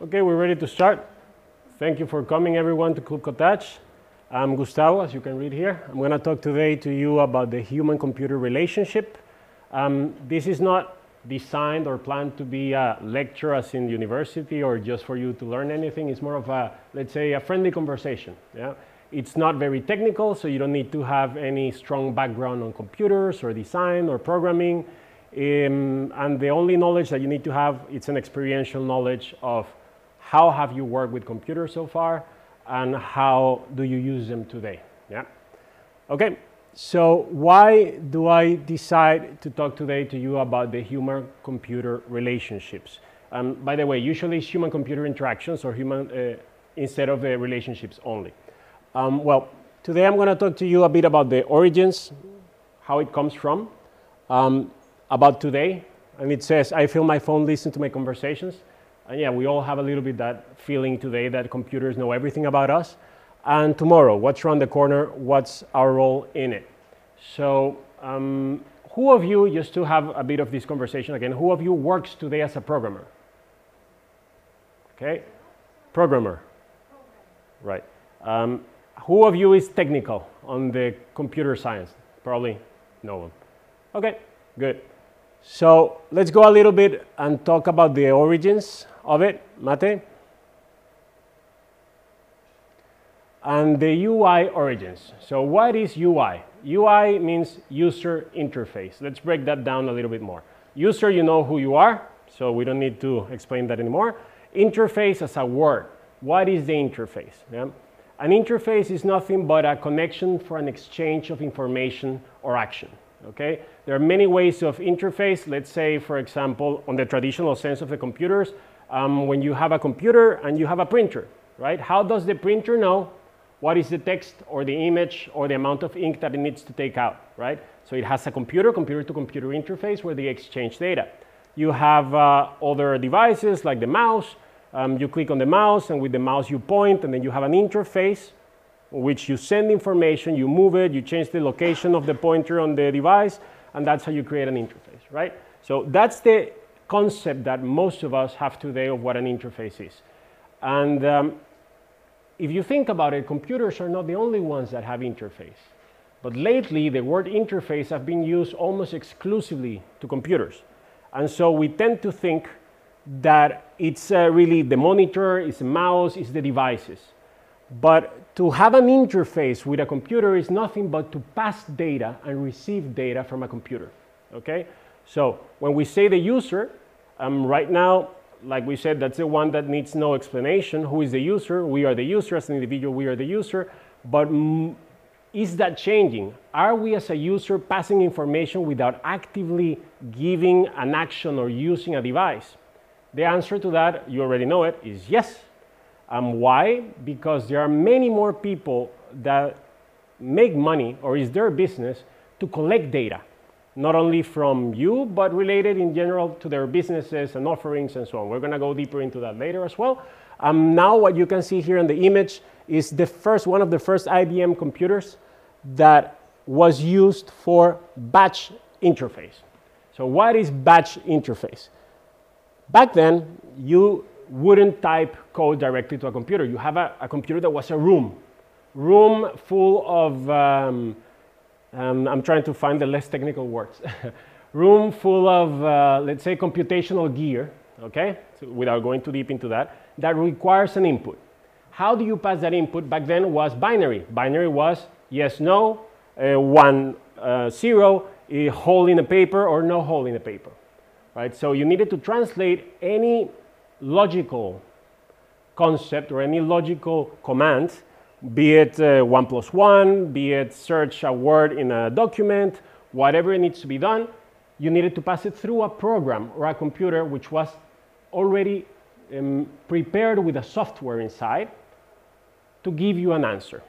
Okay, we're ready to start. Thank you for coming, everyone, to Club Cottage. I'm Gustavo, as you can read here. I'm going to talk today to you about the human-computer relationship. Um, this is not designed or planned to be a lecture as in university or just for you to learn anything. It's more of a, let's say, a friendly conversation. Yeah? It's not very technical, so you don't need to have any strong background on computers or design or programming. Um, and the only knowledge that you need to have, it's an experiential knowledge of how have you worked with computers so far and how do you use them today. Yeah. Okay. So why do I decide to talk today to you about the human-computer relationships? Um, by the way, usually it's human-computer interactions or human uh, instead of uh, relationships only. Um, well, today I'm going to talk to you a bit about the origins, how it comes from, um, about today, and it says, I feel my phone listen to my conversations. And yeah, we all have a little bit that feeling today that computers know everything about us. And tomorrow, what's around the corner, what's our role in it? So um, who of you, just to have a bit of this conversation again, who of you works today as a programmer? Okay, programmer, right. Um, who of you is technical on the computer science? Probably no one. Okay, good. So let's go a little bit and talk about the origins it, Mate. And the UI origins. So what is UI? UI means user interface. Let's break that down a little bit more. User, you know who you are, so we don't need to explain that anymore. Interface as a word. What is the interface? Yeah? An interface is nothing but a connection for an exchange of information or action. Okay? There are many ways of interface. Let's say, for example, on the traditional sense of the computers, um, when you have a computer and you have a printer, right? How does the printer know what is the text or the image or the amount of ink that it needs to take out, right? So it has a computer, computer-to-computer interface where they exchange data. You have uh, other devices like the mouse. Um, you click on the mouse, and with the mouse you point, and then you have an interface which you send information, you move it, you change the location of the pointer on the device, and that's how you create an interface, right? So that's the concept that most of us have today of what an interface is. And um, if you think about it, computers are not the only ones that have interface. But lately, the word interface have been used almost exclusively to computers. And so we tend to think that it's uh, really the monitor, it's the mouse, it's the devices. But to have an interface with a computer is nothing but to pass data and receive data from a computer. Okay? So when we say the user, um, right now like we said, that's the one that needs no explanation. Who is the user? We are the user. As an individual, we are the user. But is that changing? Are we as a user passing information without actively giving an action or using a device? The answer to that, you already know it, is yes. Um, why? Because there are many more people that make money or is their business to collect data not only from you, but related in general to their businesses and offerings and so on. We're going to go deeper into that later as well. Um, now what you can see here in the image is the first, one of the first IBM computers that was used for batch interface. So what is batch interface? Back then, you wouldn't type code directly to a computer. You have a, a computer that was a room, room full of um, um, I'm trying to find the less technical words. Room full of, uh, let's say, computational gear, okay, so without going too deep into that, that requires an input. How do you pass that input? Back then was binary. Binary was yes, no, uh, one, uh, zero, a hole in the paper or no hole in the paper, right? So you needed to translate any logical concept or any logical command be it uh, one plus one, be it search a word in a document, whatever needs to be done, you needed to pass it through a program or a computer which was already um, prepared with a software inside to give you an answer.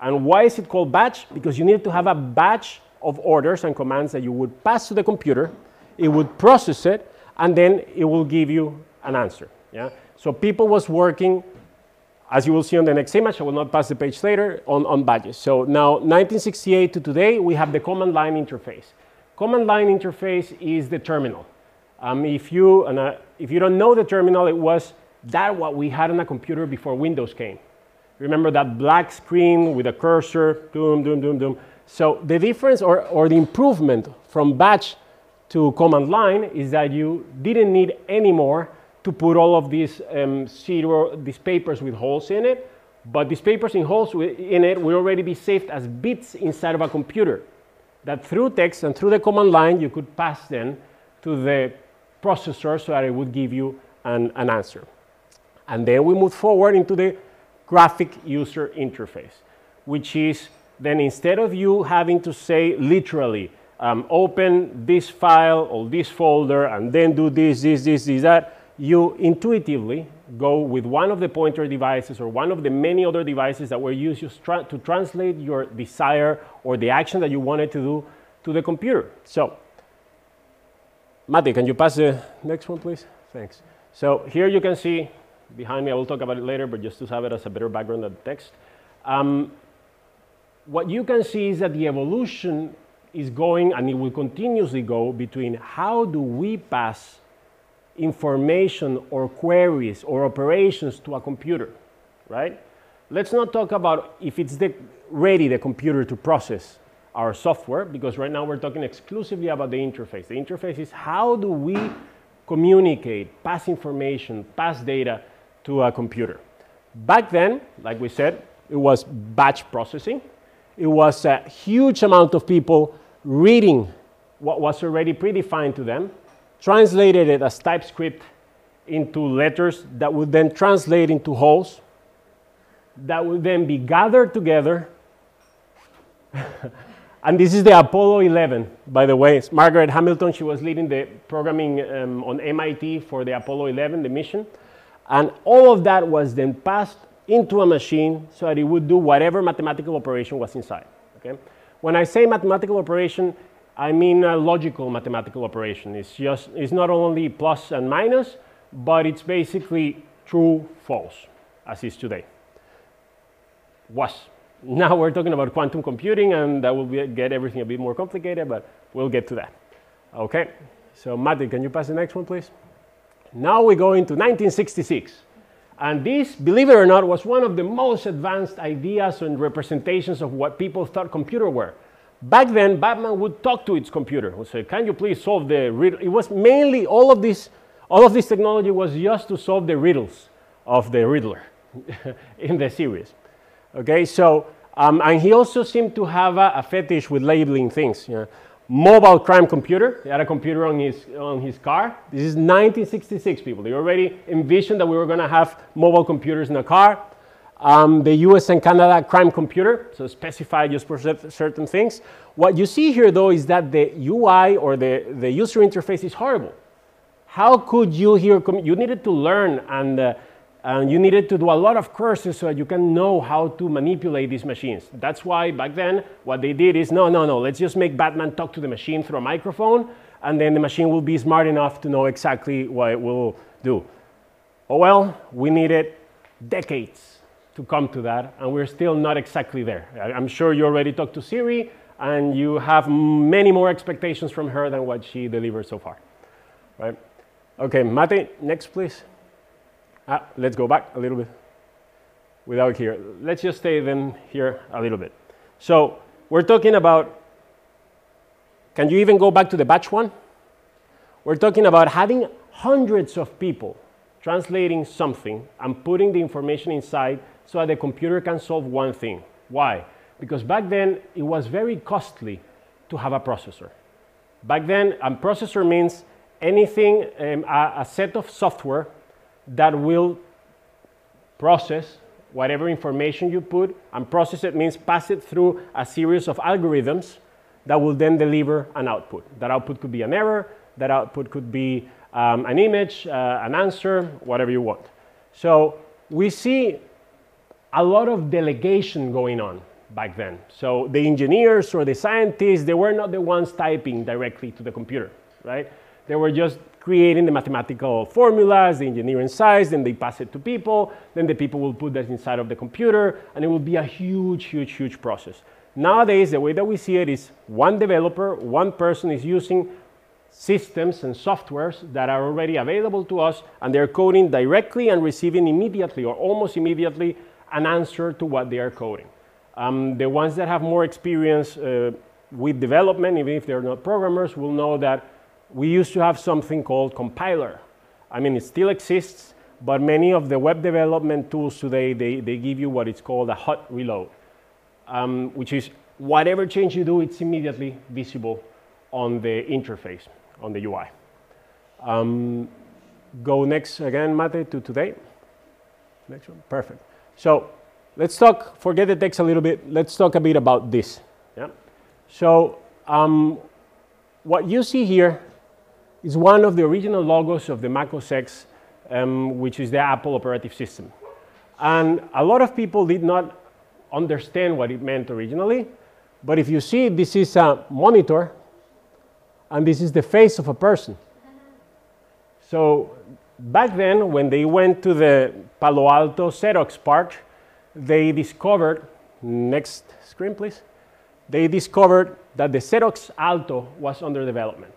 And why is it called batch? Because you needed to have a batch of orders and commands that you would pass to the computer, it would process it, and then it will give you an answer. Yeah? So people was working as you will see on the next image, I will not pass the page later, on, on badges. So now 1968 to today, we have the command line interface. Command line interface is the terminal. Um, if, you, uh, if you don't know the terminal, it was that what we had on a computer before Windows came. Remember that black screen with a cursor, doom, doom, doom, doom. So the difference or, or the improvement from batch to command line is that you didn't need anymore to put all of these um, zero, these papers with holes in it, but these papers in holes in it will already be saved as bits inside of a computer that through text and through the command line you could pass them to the processor so that it would give you an, an answer. And then we move forward into the graphic user interface, which is then instead of you having to say literally, um, open this file or this folder and then do this, this, this, this, that, you intuitively go with one of the pointer devices or one of the many other devices that were used to translate your desire or the action that you wanted to do to the computer. So, Mati, can you pass the next one, please? Thanks. So here you can see behind me, I will talk about it later, but just to have it as a better background than text. Um, what you can see is that the evolution is going, and it will continuously go, between how do we pass information or queries or operations to a computer, right? Let's not talk about if it's the, ready, the computer to process our software, because right now we're talking exclusively about the interface. The interface is how do we communicate, pass information, pass data to a computer. Back then, like we said, it was batch processing. It was a huge amount of people reading what was already predefined to them, translated it as TypeScript into letters that would then translate into holes that would then be gathered together. and this is the Apollo 11, by the way. It's Margaret Hamilton, she was leading the programming um, on MIT for the Apollo 11, the mission. And all of that was then passed into a machine so that it would do whatever mathematical operation was inside. Okay? When I say mathematical operation, I mean a logical mathematical operation. It's just it's not only plus and minus, but it's basically true, false, as is today. Was. Now we're talking about quantum computing, and that will be, get everything a bit more complicated, but we'll get to that. Okay. So, Matti, can you pass the next one, please? Now we go into 1966. And this, believe it or not, was one of the most advanced ideas and representations of what people thought computer were. Back then, Batman would talk to its computer. and say, "Can you please solve the riddle?" It was mainly all of this. All of this technology was just to solve the riddles of the Riddler in the series. Okay, so um, and he also seemed to have a, a fetish with labeling things. You know mobile crime computer. He had a computer on his, on his car. This is 1966, people. They already envisioned that we were going to have mobile computers in a car. Um, the US and Canada crime computer, so specified just for certain things. What you see here, though, is that the UI or the, the user interface is horrible. How could you here, you needed to learn and uh, and you needed to do a lot of courses so that you can know how to manipulate these machines. That's why back then what they did is no, no, no, let's just make Batman talk to the machine through a microphone and then the machine will be smart enough to know exactly what it will do. Oh well, we needed decades to come to that and we're still not exactly there. I'm sure you already talked to Siri and you have many more expectations from her than what she delivered so far, right? Okay, Mate, next please. Ah, let's go back a little bit without here. Let's just stay then here a little bit. So we're talking about, can you even go back to the batch one? We're talking about having hundreds of people translating something and putting the information inside so that the computer can solve one thing. Why? Because back then it was very costly to have a processor. Back then, a processor means anything, um, a, a set of software that will process whatever information you put and process it means pass it through a series of algorithms that will then deliver an output. That output could be an error, that output could be um, an image, uh, an answer, whatever you want. So we see a lot of delegation going on back then. So the engineers or the scientists, they were not the ones typing directly to the computer, right? They were just creating the mathematical formulas, the engineering size, then they pass it to people, then the people will put that inside of the computer, and it will be a huge, huge, huge process. Nowadays, the way that we see it is one developer, one person is using systems and softwares that are already available to us, and they're coding directly and receiving immediately or almost immediately an answer to what they are coding. Um, the ones that have more experience uh, with development, even if they're not programmers, will know that we used to have something called compiler. I mean, it still exists, but many of the web development tools today, they, they give you what is called a hot reload, um, which is whatever change you do, it's immediately visible on the interface, on the UI. Um, go next again, Mate, to today. Next one, perfect. So let's talk, forget the text a little bit, let's talk a bit about this. Yeah? So um, what you see here is one of the original logos of the Mac OS X, um, which is the Apple operative system. And a lot of people did not understand what it meant originally, but if you see, this is a monitor, and this is the face of a person. So back then, when they went to the Palo Alto Xerox PARC, they discovered, next screen please, they discovered that the Xerox Alto was under development.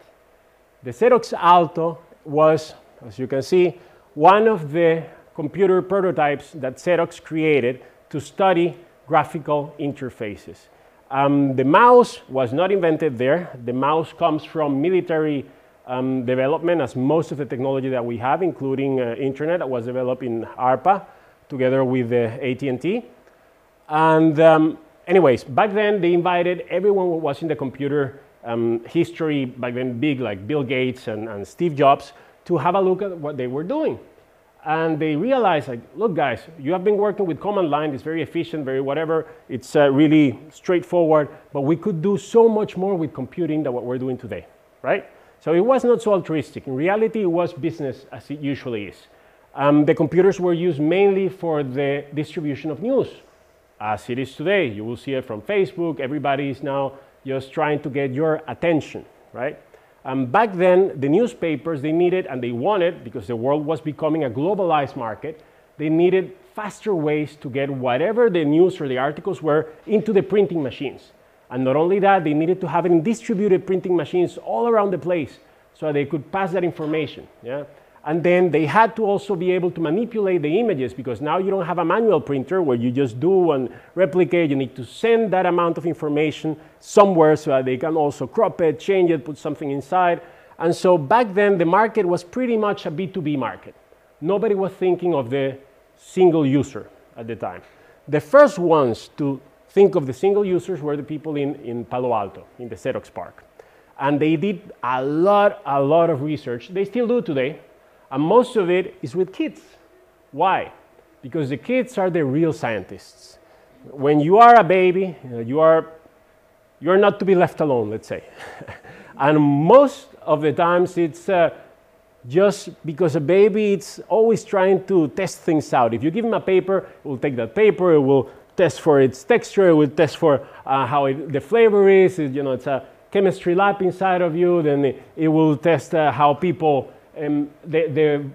The Xerox Alto was, as you can see, one of the computer prototypes that Xerox created to study graphical interfaces. Um, the mouse was not invented there. The mouse comes from military um, development, as most of the technology that we have, including uh, internet, was developed in ARPA together with AT&T. And um, anyways, back then they invited everyone who was in the computer um, history, back then big, like Bill Gates and, and Steve Jobs, to have a look at what they were doing. And they realized, like, look, guys, you have been working with command line. It's very efficient, very whatever. It's uh, really straightforward. But we could do so much more with computing than what we're doing today, right? So it was not so altruistic. In reality, it was business as it usually is. Um, the computers were used mainly for the distribution of news, as it is today. You will see it from Facebook. Everybody is now just trying to get your attention, right? Um, back then, the newspapers, they needed and they wanted, because the world was becoming a globalized market, they needed faster ways to get whatever the news or the articles were into the printing machines. And not only that, they needed to have it in distributed printing machines all around the place so they could pass that information. Yeah? And then they had to also be able to manipulate the images because now you don't have a manual printer where you just do and replicate. You need to send that amount of information somewhere so that they can also crop it, change it, put something inside. And so back then, the market was pretty much a B2B market. Nobody was thinking of the single user at the time. The first ones to think of the single users were the people in, in Palo Alto, in the Xerox PARC. And they did a lot, a lot of research. They still do today and most of it is with kids. Why? Because the kids are the real scientists. When you are a baby, you are you're not to be left alone, let's say. and most of the times it's uh, just because a baby it's always trying to test things out. If you give him a paper, it will take that paper, it will test for its texture, it will test for uh, how it, the flavor is. It, you know, it's a chemistry lab inside of you. Then it, it will test uh, how people um, the, the,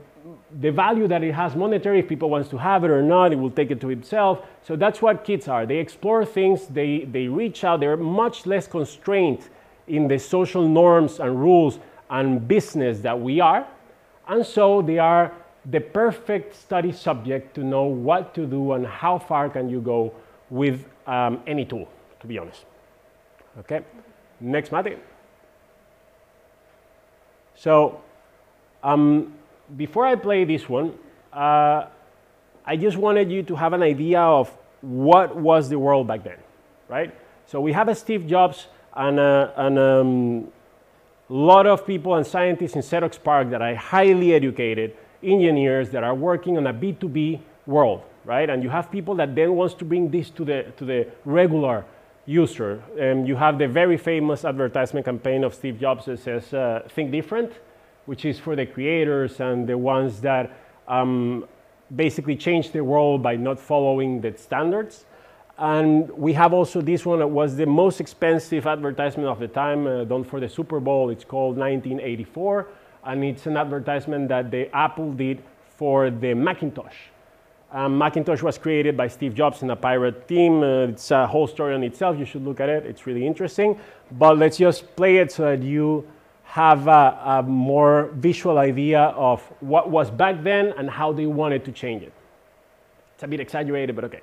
the value that it has monetary, if people wants to have it or not, it will take it to itself. So that's what kids are. They explore things, they, they reach out, they're much less constrained in the social norms and rules and business that we are. And so they are the perfect study subject to know what to do and how far can you go with um, any tool, to be honest. Okay, next Matty. So um, before I play this one, uh, I just wanted you to have an idea of what was the world back then, right? So we have a Steve Jobs and a, and, um, lot of people and scientists in Xerox PARC that are highly educated engineers that are working on a B2B world, right? And you have people that then wants to bring this to the, to the regular user. Um, you have the very famous advertisement campaign of Steve Jobs that says, uh, think different which is for the creators and the ones that um, basically change the world by not following the standards. And we have also this one that was the most expensive advertisement of the time, uh, done for the Super Bowl. It's called 1984, and it's an advertisement that the Apple did for the Macintosh. Um, Macintosh was created by Steve Jobs and a pirate team. Uh, it's a whole story on itself. You should look at it. It's really interesting. But let's just play it so that you have a, a more visual idea of what was back then and how they wanted to change it. It's a bit exaggerated, but okay.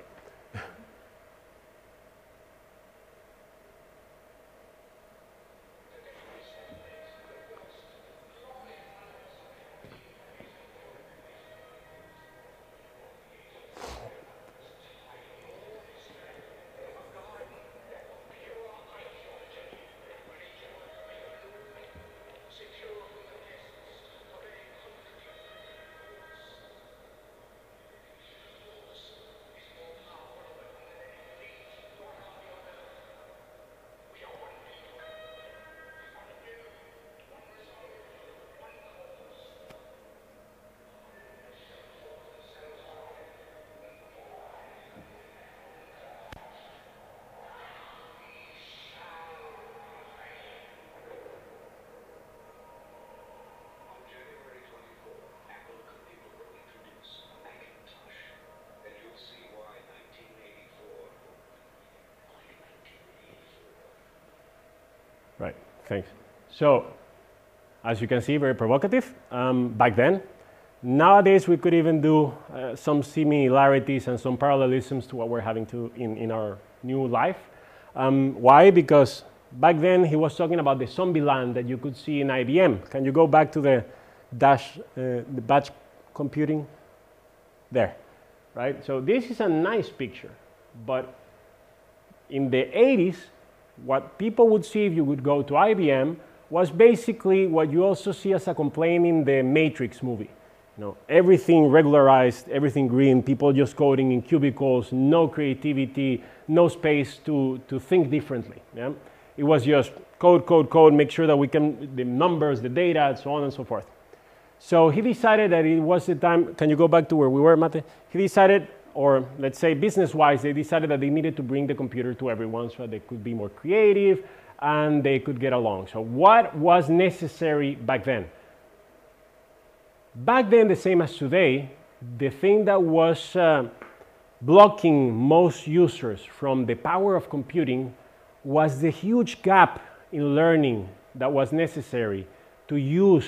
Thanks. So, as you can see, very provocative um, back then. Nowadays, we could even do uh, some similarities and some parallelisms to what we're having to in, in our new life. Um, why? Because back then he was talking about the zombie land that you could see in IBM. Can you go back to the dash, uh, the batch computing? There, right? So this is a nice picture, but in the 80s, what people would see if you would go to IBM was basically what you also see as a complaint in the Matrix movie. You know, everything regularized, everything green, people just coding in cubicles, no creativity, no space to, to think differently. Yeah? It was just code, code, code, make sure that we can, the numbers, the data, so on and so forth. So he decided that it was the time, can you go back to where we were, Mate? He decided or let's say business-wise, they decided that they needed to bring the computer to everyone so that they could be more creative and they could get along. So what was necessary back then? Back then, the same as today, the thing that was uh, blocking most users from the power of computing was the huge gap in learning that was necessary to use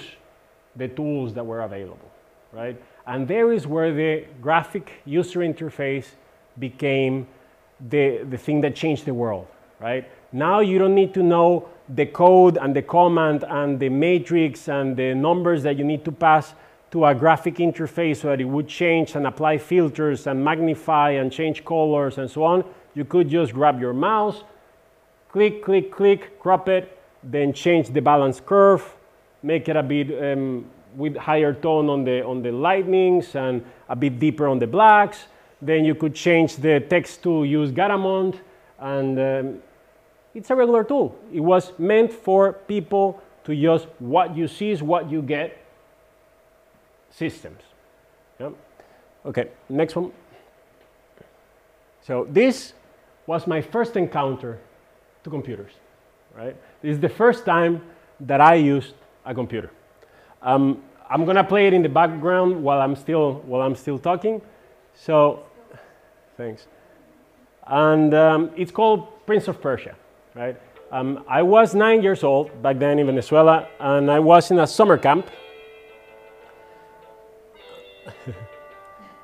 the tools that were available, right? And there is where the graphic user interface became the, the thing that changed the world, right? Now you don't need to know the code and the command and the matrix and the numbers that you need to pass to a graphic interface so that it would change and apply filters and magnify and change colors and so on. You could just grab your mouse, click, click, click, crop it, then change the balance curve, make it a bit um, with higher tone on the, on the lightnings and a bit deeper on the blacks. Then you could change the text to use Garamond and um, it's a regular tool. It was meant for people to use what you see is what you get systems. Okay, next one. So this was my first encounter to computers, right? This is the first time that I used a computer. Um, I'm gonna play it in the background while I'm still while I'm still talking. So, thanks. And um, it's called Prince of Persia, right? Um, I was nine years old back then in Venezuela, and I was in a summer camp.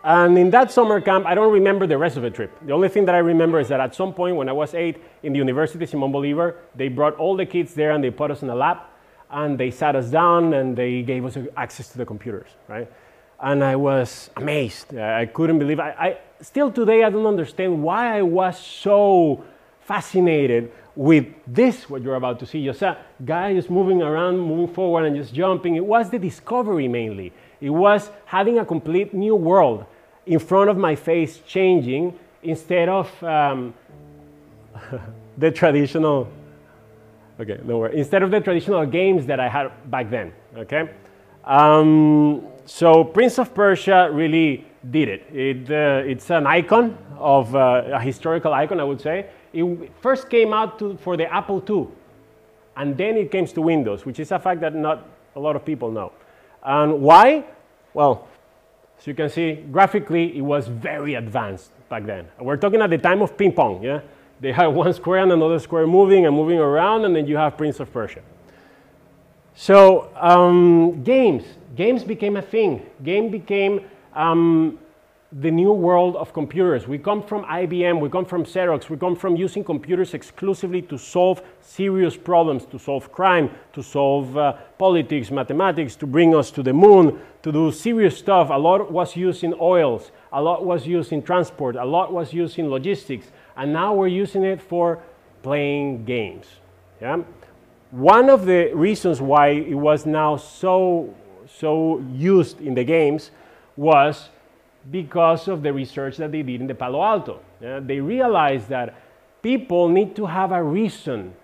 and in that summer camp, I don't remember the rest of the trip. The only thing that I remember is that at some point when I was eight in the University Simon Bolivar, they brought all the kids there and they put us in a lab and they sat us down and they gave us access to the computers, right? And I was amazed. I couldn't believe. I, I still today I don't understand why I was so fascinated with this. What you're about to see, just a guy just moving around, moving forward, and just jumping. It was the discovery mainly. It was having a complete new world in front of my face, changing instead of um, the traditional Okay, no worries. Instead of the traditional games that I had back then, okay? Um, so Prince of Persia really did it. it uh, it's an icon of uh, a historical icon, I would say. It first came out to, for the Apple II, and then it came to Windows, which is a fact that not a lot of people know. And why? Well, as you can see, graphically, it was very advanced back then. We're talking at the time of ping pong, yeah? They have one square and another square moving and moving around, and then you have Prince of Persia. So um, games, games became a thing. Game became um, the new world of computers. We come from IBM, we come from Xerox, we come from using computers exclusively to solve serious problems, to solve crime, to solve uh, politics, mathematics, to bring us to the moon, to do serious stuff. A lot was used in oils, a lot was used in transport, a lot was used in logistics, and now we're using it for playing games. Yeah? One of the reasons why it was now so, so used in the games was because of the research that they did in the Palo Alto. Uh, they realized that people need to have a reason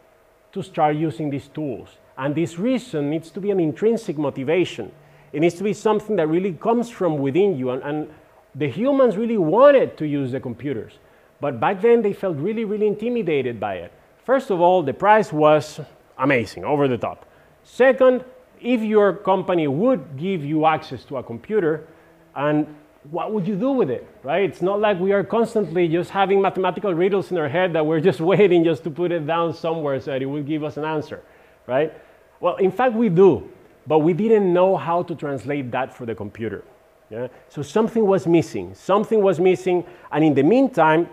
to start using these tools. And this reason needs to be an intrinsic motivation. It needs to be something that really comes from within you. And, and the humans really wanted to use the computers. But back then, they felt really, really intimidated by it. First of all, the price was amazing, over the top. Second, if your company would give you access to a computer, and what would you do with it, right? It's not like we are constantly just having mathematical riddles in our head that we're just waiting just to put it down somewhere so that it will give us an answer, right? Well, in fact, we do, but we didn't know how to translate that for the computer. Yeah? So something was missing. Something was missing, and in the meantime,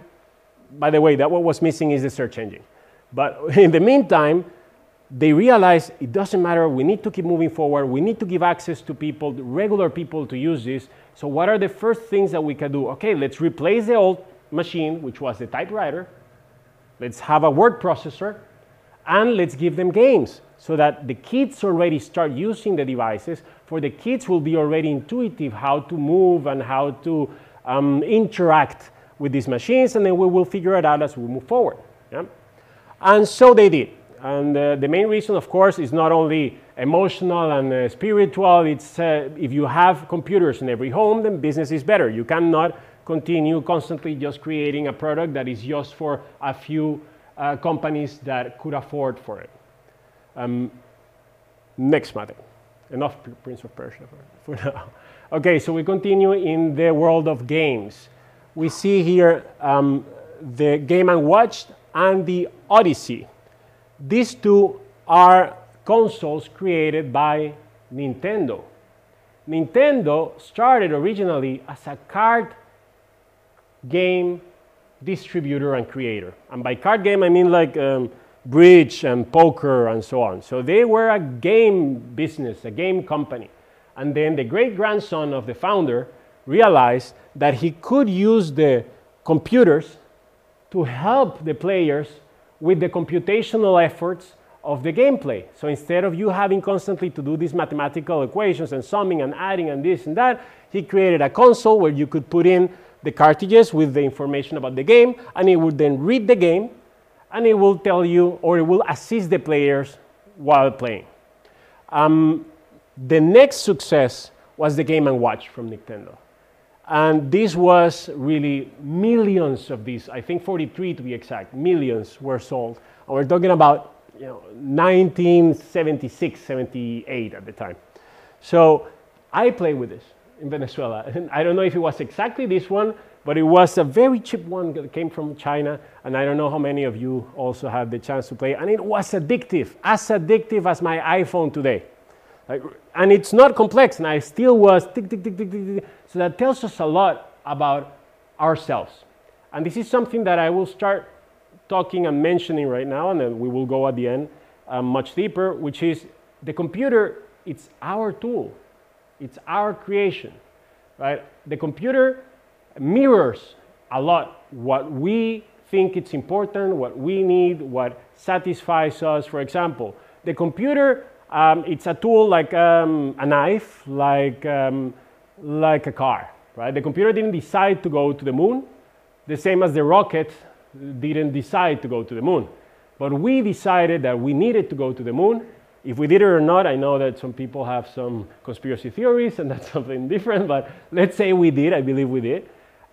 by the way, that what was missing is the search engine. But in the meantime, they realized it doesn't matter, we need to keep moving forward, we need to give access to people, regular people to use this, so what are the first things that we can do? Okay, let's replace the old machine, which was the typewriter. Let's have a word processor, and let's give them games so that the kids already start using the devices. For the kids will be already intuitive how to move and how to um, interact with these machines, and then we will figure it out as we move forward. Yeah? And so they did. And uh, the main reason, of course, is not only emotional and uh, spiritual. It's uh, if you have computers in every home, then business is better. You cannot continue constantly just creating a product that is just for a few uh, companies that could afford for it. Um, next matter. Enough Prince of Persia for, for now. Okay, so we continue in the world of games. We see here um, the Game & Watch and the Odyssey. These two are consoles created by Nintendo. Nintendo started originally as a card game distributor and creator. And by card game, I mean like um, bridge and poker and so on. So they were a game business, a game company. And then the great grandson of the founder realized that he could use the computers to help the players with the computational efforts of the gameplay. So instead of you having constantly to do these mathematical equations and summing and adding and this and that, he created a console where you could put in the cartridges with the information about the game, and it would then read the game, and it will tell you or it will assist the players while playing. Um, the next success was the Game & Watch from Nintendo. And this was really millions of these, I think 43 to be exact, millions were sold. And we're talking about you know, 1976, 78 at the time. So I played with this in Venezuela. And I don't know if it was exactly this one, but it was a very cheap one that came from China. And I don't know how many of you also had the chance to play. And it was addictive, as addictive as my iPhone today. And it's not complex, and I still was tick, tick, tick, tick, tick, tick. So that tells us a lot about ourselves. And this is something that I will start talking and mentioning right now, and then we will go at the end um, much deeper, which is the computer, it's our tool. It's our creation, right? The computer mirrors a lot what we think it's important, what we need, what satisfies us. For example, the computer um, it's a tool like um, a knife, like, um, like a car, right? The computer didn't decide to go to the moon, the same as the rocket didn't decide to go to the moon. But we decided that we needed to go to the moon. If we did it or not, I know that some people have some conspiracy theories, and that's something different, but let's say we did, I believe we did.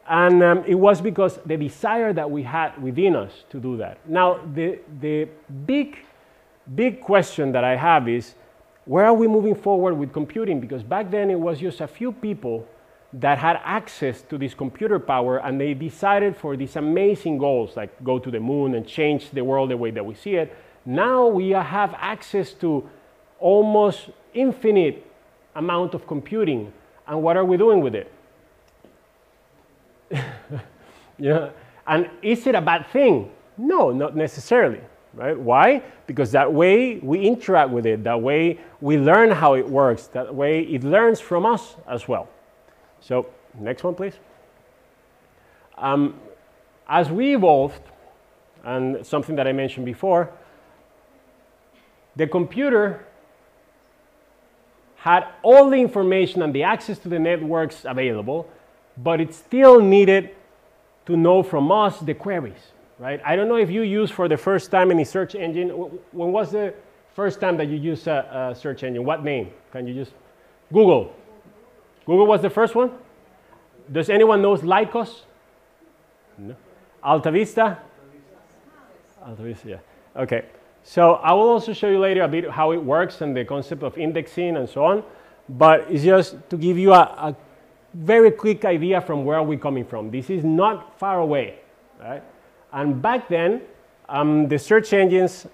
And um, it was because the desire that we had within us to do that. Now, the, the big big question that I have is where are we moving forward with computing? Because back then it was just a few people that had access to this computer power and they decided for these amazing goals like go to the moon and change the world the way that we see it. Now we have access to almost infinite amount of computing. And what are we doing with it? yeah. And is it a bad thing? No, not necessarily. Right? Why? Because that way we interact with it, that way we learn how it works, that way it learns from us as well. So, next one, please. Um, as we evolved, and something that I mentioned before, the computer had all the information and the access to the networks available, but it still needed to know from us the queries, right? I don't know if you use for the first time any search engine. When was the first time that you used a, a search engine? What name? Can you just Google? Google was the first one. Does anyone knows Lycos? No. Alta Vista? Alta Vista, yeah. Okay. So I will also show you later a bit how it works and the concept of indexing and so on. But it's just to give you a, a very quick idea from where we are we coming from. This is not far away, right? And back then, um, the search engines,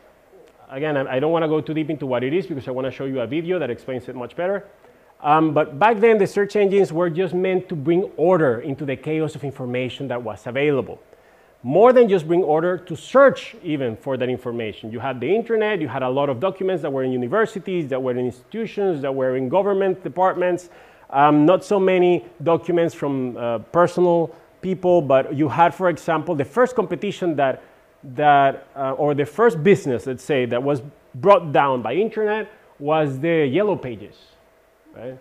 again, I, don't want to go too deep into what it is because I want to show you a video that explains it much better. Um, but back then, the search engines were just meant to bring order into the chaos of information that was available more than just bring order to search even for that information. You had the internet, you had a lot of documents that were in universities, that were in institutions, that were in government departments, um, not so many documents from uh, personal people, but you had, for example, the first competition that, that uh, or the first business, let's say, that was brought down by internet was the yellow pages, right?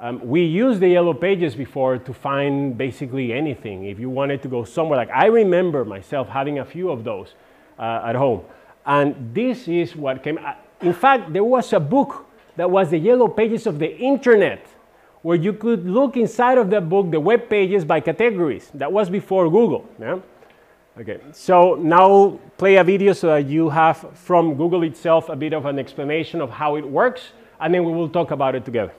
Um, we used the yellow pages before to find basically anything. If you wanted to go somewhere, like I remember myself having a few of those uh, at home. And this is what came. Uh, in fact, there was a book that was the yellow pages of the internet, where you could look inside of the book the web pages by categories. That was before Google. Yeah? Okay, so now play a video so that you have from Google itself a bit of an explanation of how it works, and then we will talk about it together.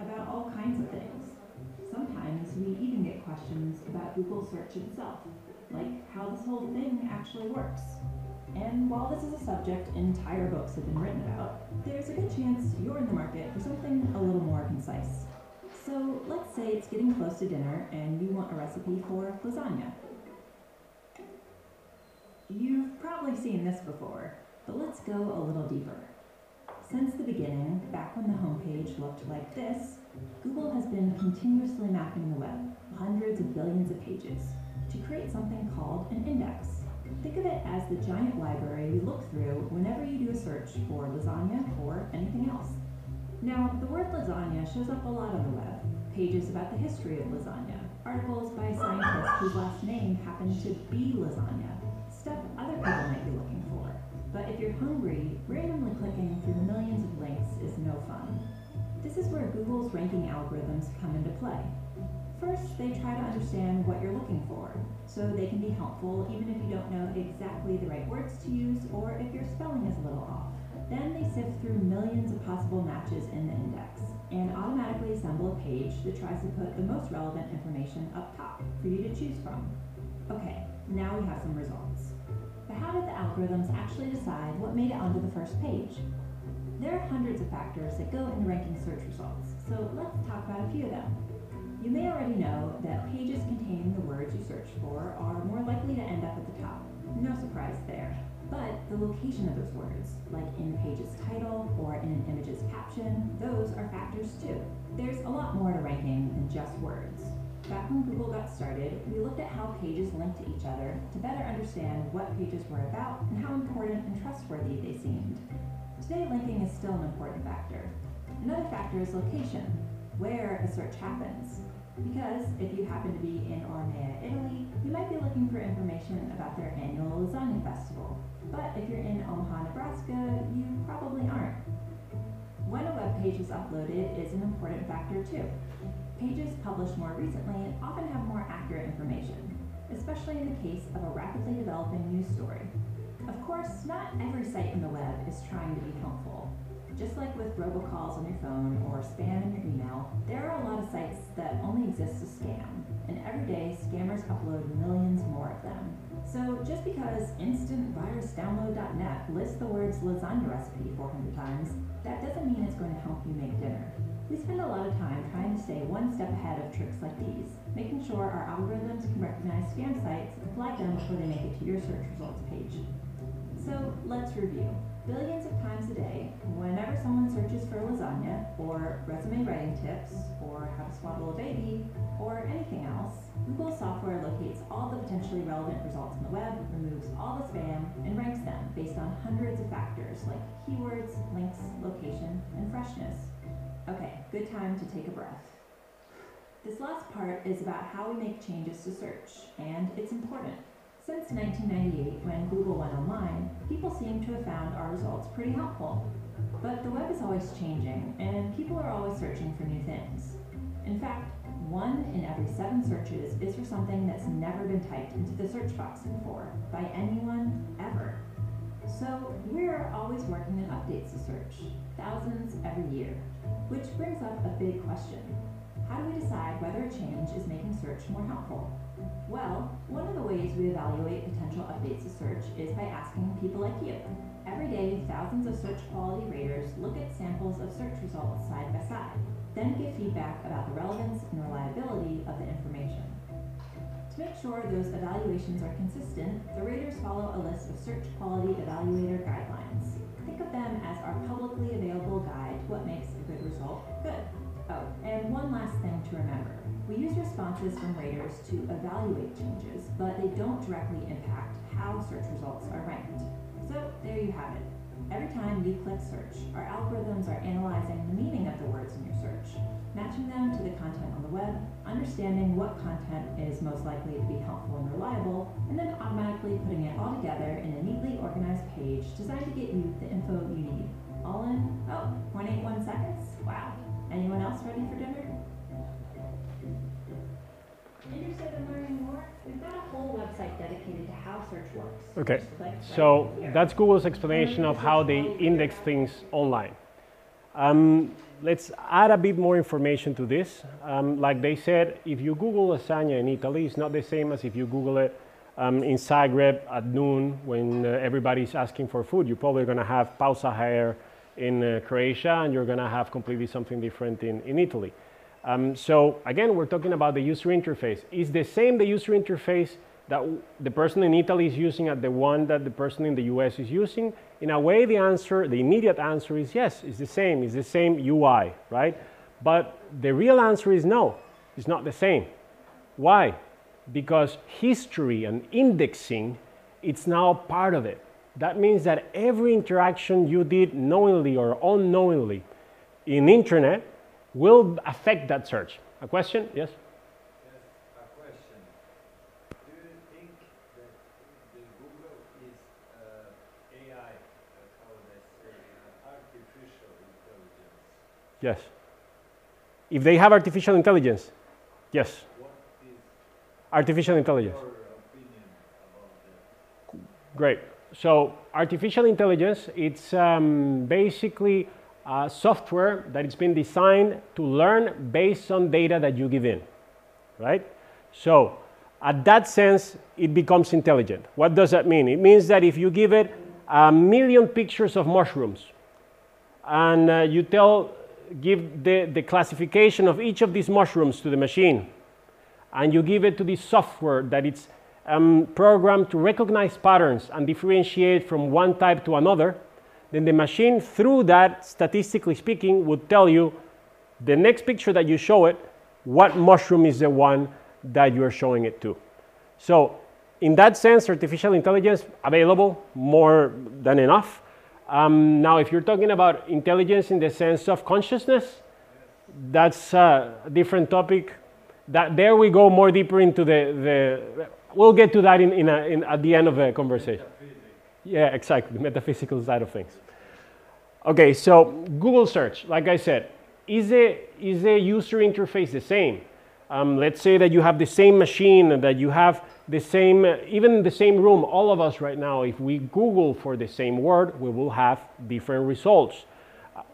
About all kinds of things. Sometimes we even get questions about Google search itself, how this whole thing actually works. And while this is a subject entire books have been written about, there's a good chance you're in the market for something a little more concise. So let's say it's getting close to dinner and you want a recipe for lasagna. You've probably seen this before, but let's go a little deeper. Since the beginning, back when the homepage looked like this, Google has been continuously mapping the web, hundreds of billions of pages, to create something called an index. Think of it as the giant library you look through whenever you do a search for lasagna or anything else. Now, the word lasagna shows up a lot on the web. Pages about the history of lasagna, articles by scientists whose last name happens to be lasagna, stuff other people might be looking for. But if you're hungry, randomly clicking through millions of links is no fun. This is where Google's ranking algorithms come into play. First, they try to understand what you're looking for, so they can be helpful even if you don't know exactly the right words to use or if your spelling is a little off. Then they sift through millions of possible matches in the index and automatically assemble a page that tries to put the most relevant information up top for you to choose from. Okay, now we have some results. But how did the algorithms actually decide what made it onto the first page? There are hundreds of factors that go into ranking search results, so let's talk about a few of them. You may already know that pages containing the words you search for are more likely to end up at the top. No surprise there. But the location of those words, like in the page's title or in an image's caption, those are factors too. There's a lot more to ranking than just words. Back when Google got started, we looked at how pages linked to each other to better understand what pages were about and how important and trustworthy they seemed. Today, linking is still an important factor. Another factor is location, where a search happens. Because if you happen to be in Ormea, Italy, you might be looking for information about their annual lasagna festival. But if you're in Omaha, Nebraska, you probably aren't. When a web page is uploaded is an important factor too. Pages published more recently often have more accurate information, especially in the case of a rapidly developing news story. Of course, not every site in the web is trying to be helpful. Just like with robocalls on your phone or spam in your email, there are a lot of sites that only exist to scam, and every day scammers upload millions more of them. So just because instantvirusdownload.net lists the words lasagna recipe 400 times, that doesn't mean it's going to help you make dinner. We spend a lot of time trying to stay one step ahead of tricks like these, making sure our algorithms can recognize scam sites and flag them before they make it to your search results page. So let's review. Billions of times a day, whenever someone searches for lasagna, or resume writing tips, or how to swaddle a baby, or anything else, Google software locates all the potentially relevant results on the web, removes all the spam, and ranks them based on hundreds of factors like keywords, links, location, and freshness. Okay, good time to take a breath. This last part is about how we make changes to search, and it's important. Since 1998, when Google went online, people seem to have found our results pretty helpful. But the web is always changing, and people are always searching for new things. In fact, one in every seven searches is for something that's never been typed into the search box before, by anyone, ever. So we're always working on updates to search, thousands every year. Which brings up a big question. How do we decide whether a change is making search more helpful? Well, one of the ways we evaluate potential updates to search is by asking people like you. Every day, thousands of search quality raters look at samples of search results side by side, then give feedback about the relevance and reliability of the information. To make sure those evaluations are consistent, the raters follow a list of search quality evaluator guidelines. Think of them as our publicly available guide to what makes a good result good. Oh, and one last thing to remember. We use responses from raters to evaluate changes, but they don't directly impact how search results are ranked. So there you have it. Every time you click search, our algorithms are analyzing the meaning of the words in your search, matching them to the content on the web, understanding what content is most likely to be helpful and reliable, and then automatically putting it all together in a neatly organized page designed to get you the info you need. All in, oh, 0.81 seconds? Wow. Anyone else ready for dinner? Interested in learning more? We've got a whole website dedicated to how search works. Okay, right so that's Google's explanation of how they index things online. Um, let's add a bit more information to this. Um, like they said, if you Google lasagna in Italy, it's not the same as if you Google it um, in Zagreb at noon when uh, everybody's asking for food. You're probably going to have pausa hair in uh, Croatia and you're going to have completely something different in, in Italy. Um, so again, we're talking about the user interface. Is the same the user interface that the person in Italy is using at the one that the person in the US is using? In a way, the answer, the immediate answer is yes, it's the same, it's the same UI, right? But the real answer is no, it's not the same. Why? Because history and indexing, it's now part of it. That means that every interaction you did knowingly or unknowingly in internet will affect that search. A question? Yes? Yes, a question. Do you think that the Google is AI, how would I say, artificial intelligence? Yes. If they have artificial intelligence, yes. Artificial intelligence. Great. So artificial intelligence, it's um, basically uh, software that it's been designed to learn based on data that you give in, right? So at that sense, it becomes intelligent. What does that mean? It means that if you give it a million pictures of mushrooms and uh, you tell, give the, the classification of each of these mushrooms to the machine, and you give it to the software that it's um, programmed to recognize patterns and differentiate from one type to another, then the machine, through that, statistically speaking, would tell you the next picture that you show it, what mushroom is the one that you're showing it to. So, in that sense, artificial intelligence available more than enough. Um, now, if you're talking about intelligence in the sense of consciousness, that's a different topic. That there we go more deeper into the, the we'll get to that in, in, a, in at the end of the conversation. Yeah, exactly, metaphysical side of things. Okay, so Google search, like I said, is the, is the user interface the same? Um, let's say that you have the same machine that you have the same, even the same room, all of us right now, if we Google for the same word, we will have different results.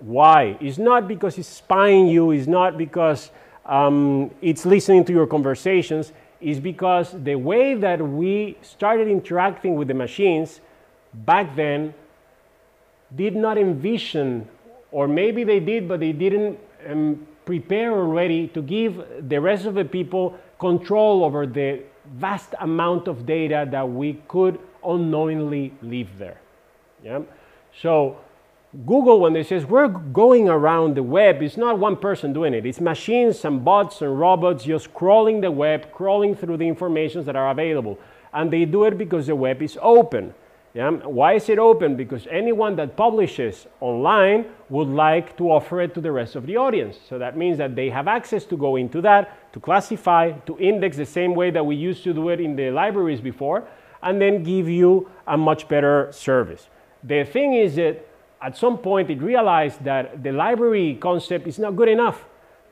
Why? It's not because it's spying you, it's not because um, it's listening to your conversations, it's because the way that we started interacting with the machines back then did not envision, or maybe they did, but they didn't um, prepare already to give the rest of the people control over the vast amount of data that we could unknowingly leave there. Yeah? So Google, when they says we're going around the web, it's not one person doing it. It's machines and bots and robots just crawling the web, crawling through the informations that are available. And they do it because the web is open. Yeah? Why is it open? Because anyone that publishes online would like to offer it to the rest of the audience. So that means that they have access to go into that, to classify, to index the same way that we used to do it in the libraries before, and then give you a much better service. The thing is that at some point it realized that the library concept is not good enough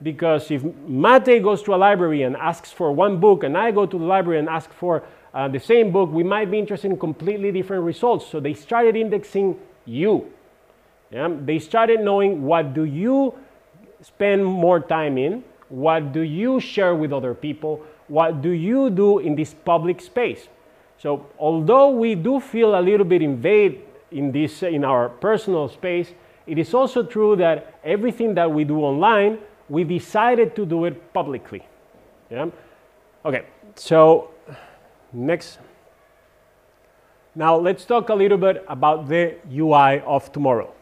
because if Mate goes to a library and asks for one book and I go to the library and ask for uh, the same book, we might be interested in completely different results. So they started indexing you. Yeah? They started knowing what do you spend more time in, what do you share with other people, what do you do in this public space. So although we do feel a little bit invade in this in our personal space, it is also true that everything that we do online, we decided to do it publicly. Yeah? Okay, so Next. Now let's talk a little bit about the UI of tomorrow.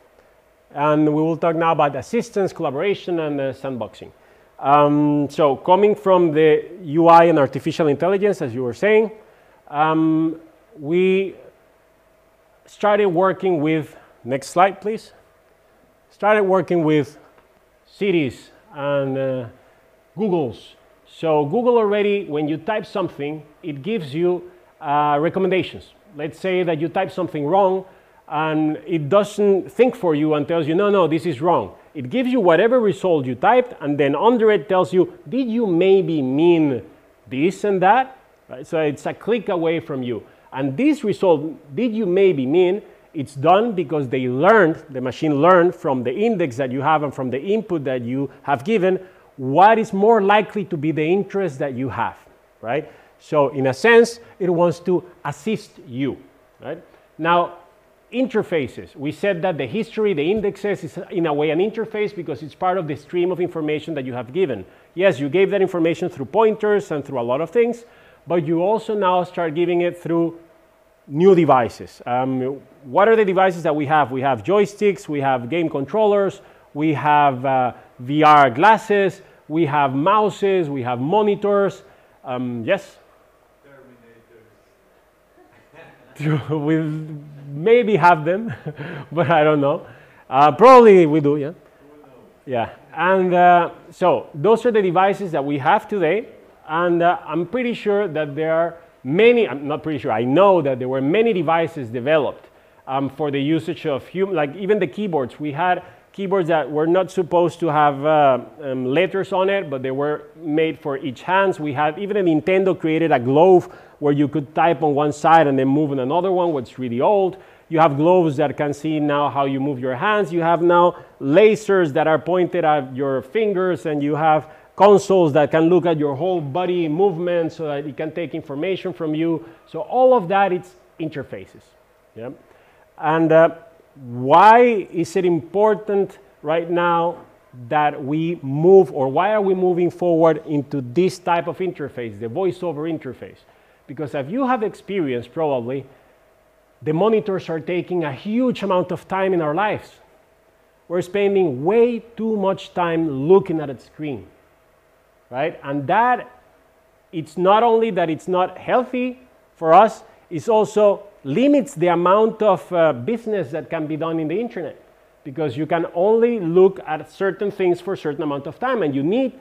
And we will talk now about assistance, collaboration, and uh, sandboxing. Um, so coming from the UI and artificial intelligence, as you were saying, um, we started working with, next slide please, started working with cities and uh, Google's so Google already, when you type something, it gives you uh, recommendations. Let's say that you type something wrong and it doesn't think for you and tells you, no, no, this is wrong. It gives you whatever result you typed and then under it tells you, did you maybe mean this and that? Right? So it's a click away from you. And this result, did you maybe mean, it's done because they learned, the machine learned from the index that you have and from the input that you have given what is more likely to be the interest that you have, right? So in a sense, it wants to assist you, right? Now, interfaces. We said that the history, the indexes is in a way an interface because it's part of the stream of information that you have given. Yes, you gave that information through pointers and through a lot of things, but you also now start giving it through new devices. Um, what are the devices that we have? We have joysticks, we have game controllers, we have uh, VR glasses, we have mouses, we have monitors. Um, yes? Terminators. we maybe have them, but I don't know. Uh, probably we do, yeah? Yeah, and uh, so those are the devices that we have today, and uh, I'm pretty sure that there are many, I'm not pretty sure, I know that there were many devices developed um, for the usage of human, like even the keyboards. We had keyboards that were not supposed to have uh, um, letters on it, but they were made for each hands. We had even a Nintendo created a glove where you could type on one side and then move on another one, which really old. You have gloves that can see now how you move your hands. You have now lasers that are pointed at your fingers, and you have consoles that can look at your whole body movement so that it can take information from you. So all of that, it's interfaces. Yeah? And uh, why is it important right now that we move, or why are we moving forward into this type of interface, the voiceover interface? Because as you have experienced probably, the monitors are taking a huge amount of time in our lives. We're spending way too much time looking at a screen, right? And that, it's not only that it's not healthy for us, it's also limits the amount of uh, business that can be done in the internet because you can only look at certain things for a certain amount of time and you need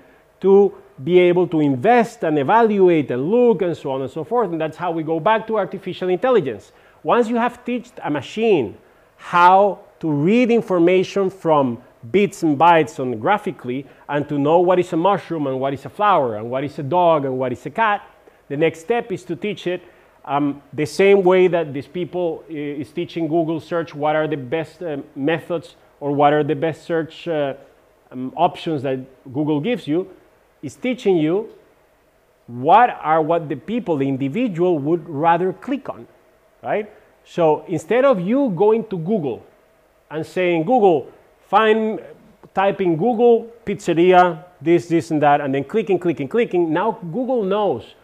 to be able to invest and evaluate and look and so on and so forth. And that's how we go back to artificial intelligence. Once you have taught a machine how to read information from bits and bytes on graphically and to know what is a mushroom and what is a flower and what is a dog and what is a cat, the next step is to teach it um, the same way that these people is teaching Google search what are the best uh, methods or what are the best search uh, um, options that Google gives you, is teaching you what are what the people, the individual would rather click on, right? So instead of you going to Google and saying, Google, find, typing Google pizzeria, this, this, and that, and then clicking, clicking, clicking, now Google knows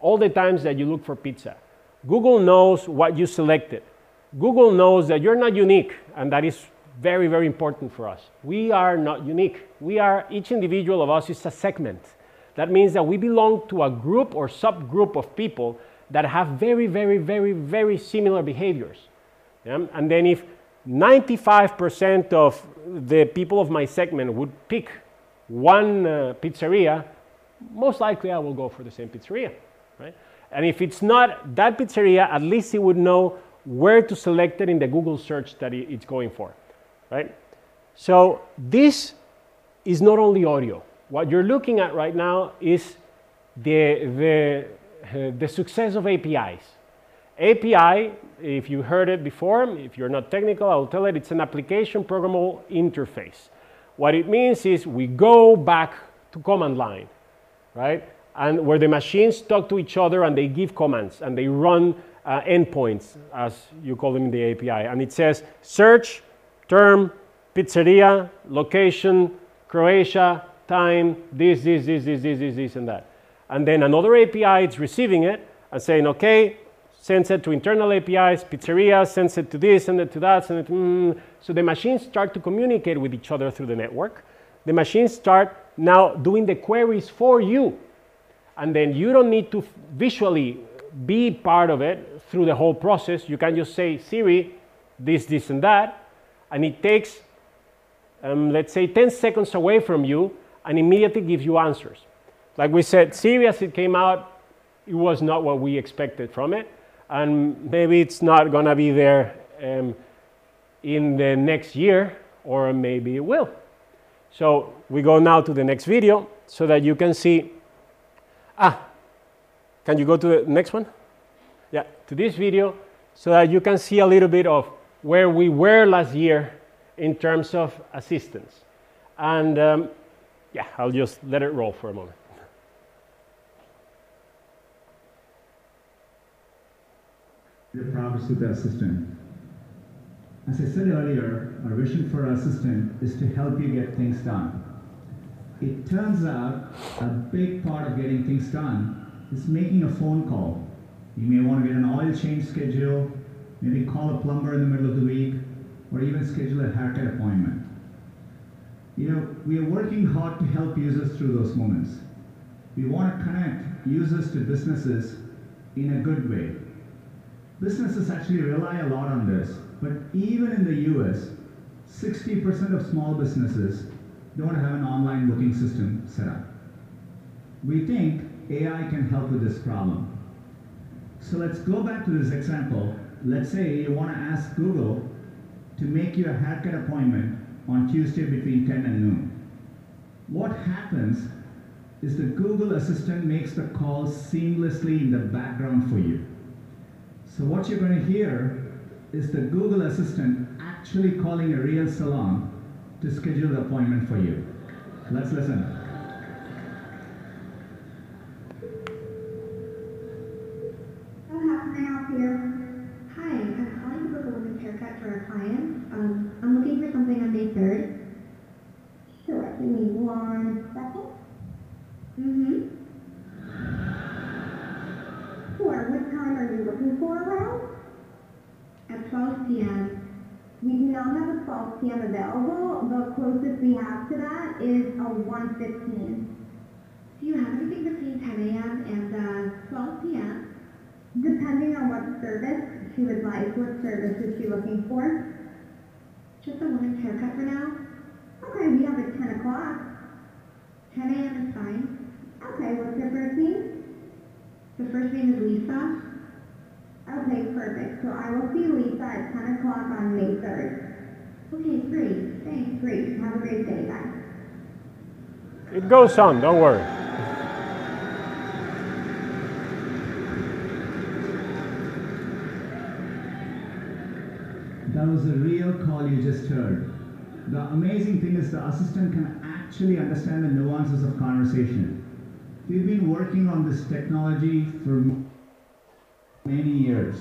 all the times that you look for pizza. Google knows what you selected. Google knows that you're not unique, and that is very, very important for us. We are not unique. We are, each individual of us is a segment. That means that we belong to a group or subgroup of people that have very, very, very, very similar behaviors. Yeah? And then if 95% of the people of my segment would pick one uh, pizzeria, most likely I will go for the same pizzeria, right? And if it's not that pizzeria, at least it would know where to select it in the Google search that it's going for, right? So this is not only audio. What you're looking at right now is the, the, uh, the success of APIs. API, if you heard it before, if you're not technical, I'll tell it, it's an application programmable interface. What it means is we go back to command line, right? And where the machines talk to each other and they give commands and they run uh, endpoints, as you call them in the API. And it says search, term, pizzeria, location, Croatia, time, this, this, this, this, this, this, this, and that. And then another API is receiving it and saying, okay, sends it to internal APIs, pizzeria, sends it to this, send it to that, send it to, mm. So the machines start to communicate with each other through the network. The machines start now doing the queries for you. And then you don't need to visually be part of it through the whole process. You can just say, Siri, this, this, and that. And it takes, um, let's say, 10 seconds away from you and immediately gives you answers. Like we said, Siri, as it came out, it was not what we expected from it and maybe it's not going to be there um, in the next year, or maybe it will. So we go now to the next video so that you can see. Ah, can you go to the next one? Yeah, to this video so that you can see a little bit of where we were last year in terms of assistance. And um, yeah, I'll just let it roll for a moment. Your progress with the assistant. As I said earlier, our vision for our assistant is to help you get things done. It turns out a big part of getting things done is making a phone call. You may want to get an oil change schedule, maybe call a plumber in the middle of the week, or even schedule a haircut appointment. You know, we are working hard to help users through those moments. We want to connect users to businesses in a good way, Businesses actually rely a lot on this, but even in the US, 60% of small businesses don't have an online booking system set up. We think AI can help with this problem. So let's go back to this example. Let's say you want to ask Google to make you a haircut appointment on Tuesday between 10 and noon. What happens is the Google Assistant makes the call seamlessly in the background for you. So what you're going to hear is the Google Assistant actually calling a real salon to schedule the appointment for you. Let's listen. So how can I help you? Hi, I'm calling to book a women's haircut for a client. Um, I'm looking for something on May 3rd. Sure, give me one second. Mm-hmm. Sure, what time are you looking for around? At 12 p.m. We do not have a 12 p.m. available. The closest we have to that is a 1.15. Do you have anything between 10 a.m. and uh, 12 p.m.? Depending on what service she would like, what service is she looking for? Just a woman's haircut for now? Okay, we have it 10 o'clock. 10 a.m. is fine. Okay, what's your first name? The first name is Lisa. Okay, perfect. So I will see Lisa at 10 o'clock on May 3rd. Okay, Great. Thanks. Great. Have a great day. Bye. It goes on, don't worry. That was a real call you just heard. The amazing thing is the assistant can actually understand the nuances of conversation. We've been working on this technology for many years.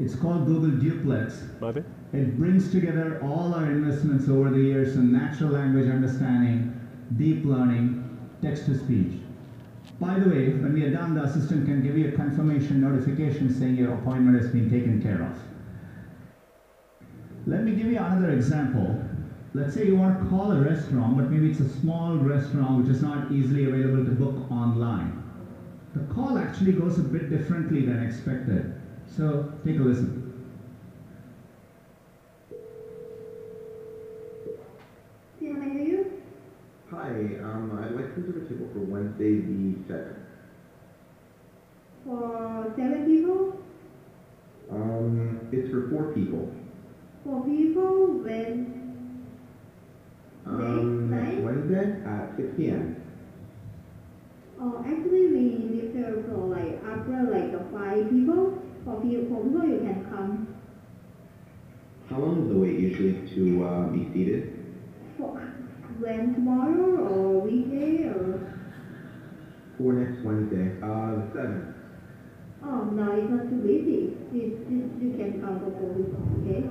It's called Google Duplex. Mate? It brings together all our investments over the years in natural language understanding, deep learning, text to speech. By the way, when we are done, the assistant can give you a confirmation notification saying your appointment has been taken care of. Let me give you another example. Let's say you want to call a restaurant, but maybe it's a small restaurant which is not easily available to book online. The call actually goes a bit differently than expected. So take a listen. Can I hear you? Hi, um, I'd like to reserve a table for Wednesday the seventh. For seven people? Um, it's for four people. Four people when Um, night? Wednesday at six p.m. Oh, actually, we need to for like after like the five people. For few for people, you can come. How long is the wait usually to uh, be seated? For when tomorrow or weekday or For next Wednesday, uh, the seventh. oh no, it's not too busy. You, you, you can come for four people. Okay.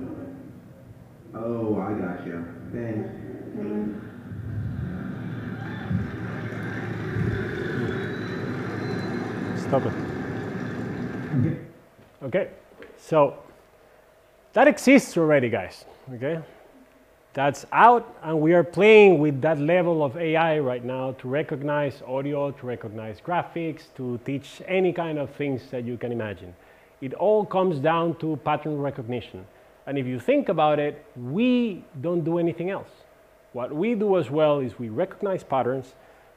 Oh, I got you. Thanks. Um, Stop it. Okay. Okay, so that exists already, guys. Okay, that's out, and we are playing with that level of AI right now to recognize audio, to recognize graphics, to teach any kind of things that you can imagine. It all comes down to pattern recognition. And if you think about it, we don't do anything else. What we do as well is we recognize patterns,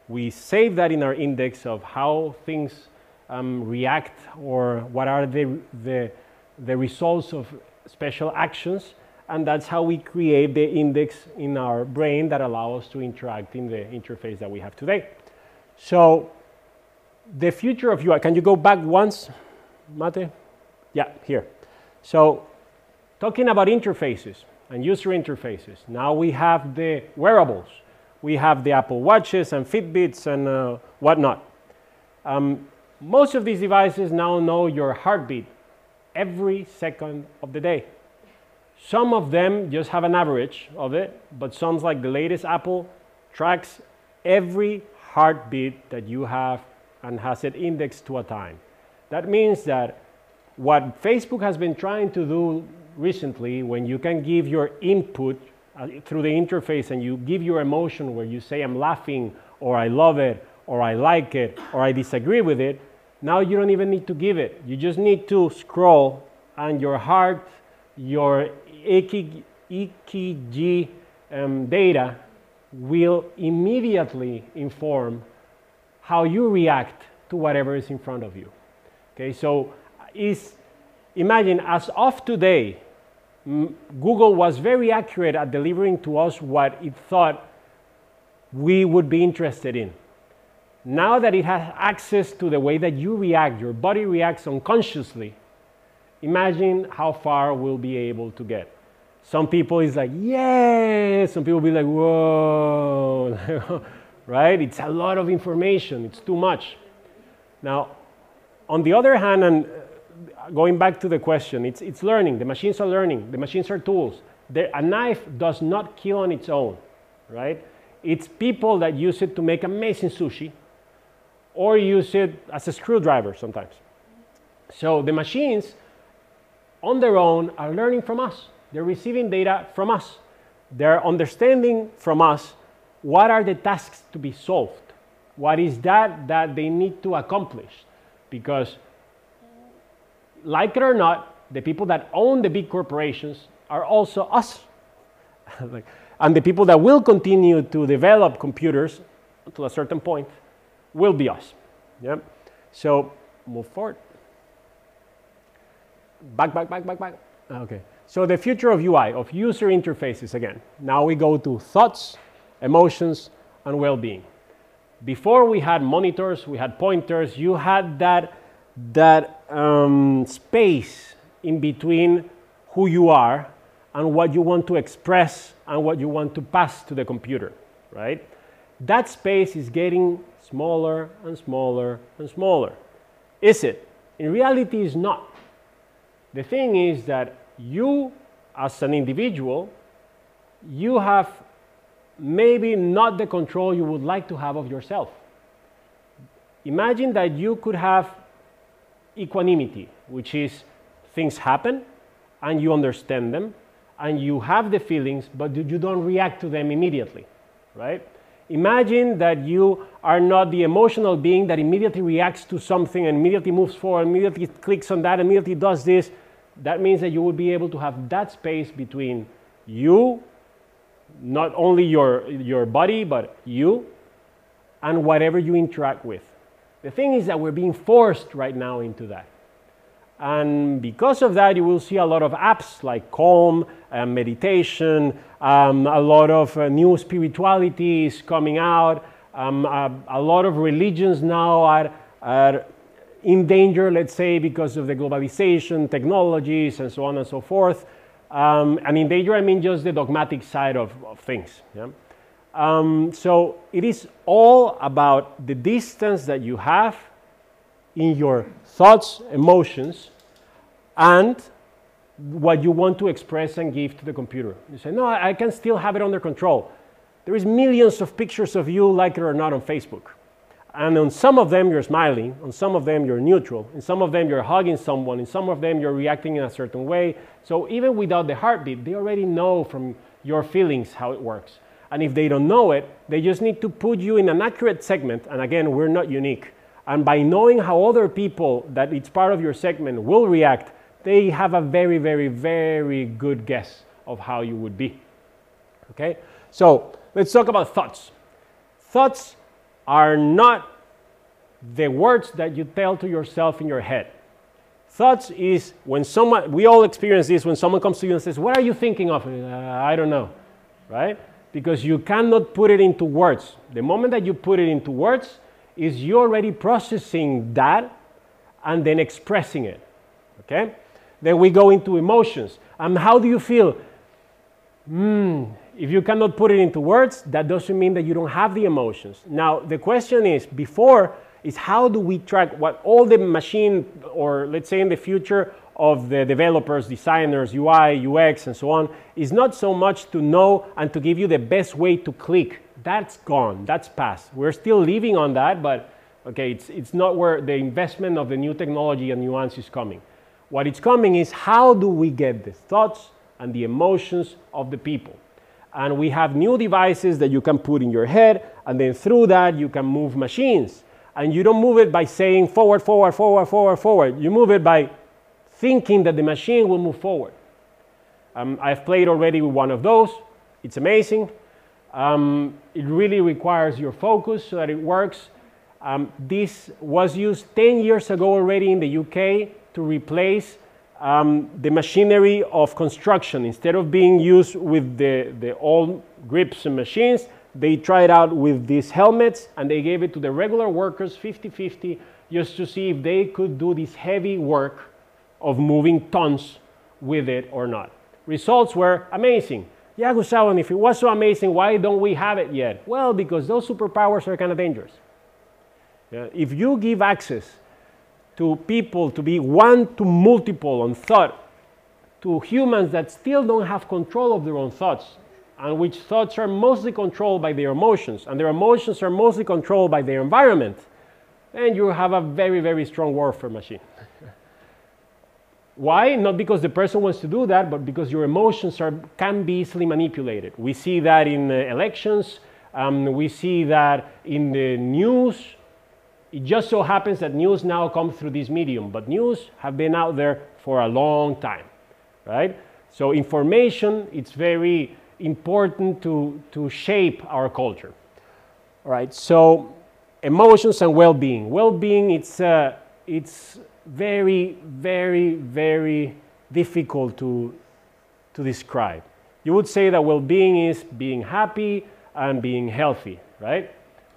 we save that in our index of how things um, react or what are the, the, the results of special actions, and that's how we create the index in our brain that allow us to interact in the interface that we have today. So the future of UI, can you go back once, Mate? Yeah, here. So talking about interfaces and user interfaces, now we have the wearables. We have the Apple Watches and Fitbits and uh, whatnot. Um, most of these devices now know your heartbeat every second of the day. Some of them just have an average of it, but some, like the latest Apple, tracks every heartbeat that you have and has it indexed to a time. That means that what Facebook has been trying to do recently, when you can give your input uh, through the interface and you give your emotion where you say, I'm laughing, or I love it, or I like it, or I disagree with it, now you don't even need to give it. You just need to scroll, and your heart, your EKG, um, data will immediately inform how you react to whatever is in front of you. Okay, so is imagine as of today, Google was very accurate at delivering to us what it thought we would be interested in. Now that it has access to the way that you react, your body reacts unconsciously, imagine how far we'll be able to get. Some people is like, yeah, some people be like, whoa, right? It's a lot of information, it's too much. Now, on the other hand, and uh, going back to the question, it's, it's learning. The machines are learning. The machines are tools. The, a knife does not kill on its own, right? It's people that use it to make amazing sushi or use it as a screwdriver sometimes. So the machines on their own are learning from us. They're receiving data from us. They're understanding from us what are the tasks to be solved. What is that that they need to accomplish? Because like it or not, the people that own the big corporations are also us. and the people that will continue to develop computers to a certain point will be us. Yeah? So move forward. Back, back, back, back, back. Okay. So the future of UI, of user interfaces again. Now we go to thoughts, emotions, and well-being. Before we had monitors, we had pointers, you had that, that um, space in between who you are and what you want to express and what you want to pass to the computer, right? That space is getting smaller and smaller and smaller. Is it? In reality, it's not. The thing is that you, as an individual, you have maybe not the control you would like to have of yourself. Imagine that you could have equanimity, which is things happen and you understand them and you have the feelings, but you don't react to them immediately, right? Imagine that you are not the emotional being that immediately reacts to something and immediately moves forward, immediately clicks on that, immediately does this. That means that you will be able to have that space between you, not only your, your body, but you, and whatever you interact with. The thing is that we're being forced right now into that. And because of that, you will see a lot of apps like Calm, and meditation, um, a lot of uh, new spiritualities coming out, um, a, a, lot of religions now are, are in danger, let's say, because of the globalization, technologies, and so on and so forth. Um, and in danger, I mean just the dogmatic side of, of things. Yeah? Um, so it is all about the distance that you have in your thoughts, emotions, and what you want to express and give to the computer. You say, no, I can still have it under control. There is millions of pictures of you, like it or not, on Facebook. And on some of them, you're smiling. On some of them, you're neutral. In some of them, you're hugging someone. In some of them, you're reacting in a certain way. So even without the heartbeat, they already know from your feelings how it works. And if they don't know it, they just need to put you in an accurate segment. And again, we're not unique. And by knowing how other people that it's part of your segment will react, they have a very, very, very good guess of how you would be. Okay? So let's talk about thoughts. Thoughts are not the words that you tell to yourself in your head. Thoughts is when someone, we all experience this when someone comes to you and says, What are you thinking of? Uh, I don't know, right? Because you cannot put it into words. The moment that you put it into words, is you already processing that and then expressing it. Okay? Then we go into emotions. And how do you feel? Hmm, if you cannot put it into words, that doesn't mean that you don't have the emotions. Now, the question is before is how do we track what all the machine, or let's say in the future of the developers, designers, UI, UX, and so on, is not so much to know and to give you the best way to click. That's gone, that's past. We're still living on that, but okay, it's, it's not where the investment of the new technology and nuance is coming. What it's coming is how do we get the thoughts and the emotions of the people? And we have new devices that you can put in your head, and then through that, you can move machines. And you don't move it by saying forward, forward, forward, forward, forward. You move it by thinking that the machine will move forward. Um, I've played already with one of those. It's amazing. Um, it really requires your focus so that it works. Um, this was used 10 years ago already in the UK to replace um, the machinery of construction. Instead of being used with the, the old grips and machines, they tried out with these helmets and they gave it to the regular workers 50 50 just to see if they could do this heavy work of moving tons with it or not. Results were amazing. Yeah, Gustavo, if it was so amazing, why don't we have it yet? Well, because those superpowers are kind of dangerous. Yeah, if you give access to people to be one to multiple on thought, to humans that still don't have control of their own thoughts, and which thoughts are mostly controlled by their emotions, and their emotions are mostly controlled by their environment, then you have a very, very strong warfare machine. Why? Not because the person wants to do that, but because your emotions are, can be easily manipulated. We see that in uh, elections, um, we see that in the news, it just so happens that news now comes through this medium, but news have been out there for a long time, right? So information, it's very important to, to shape our culture. All right, so emotions and well-being. Well-being, it's, uh, it's very, very, very difficult to, to describe. You would say that well being is being happy and being healthy, right?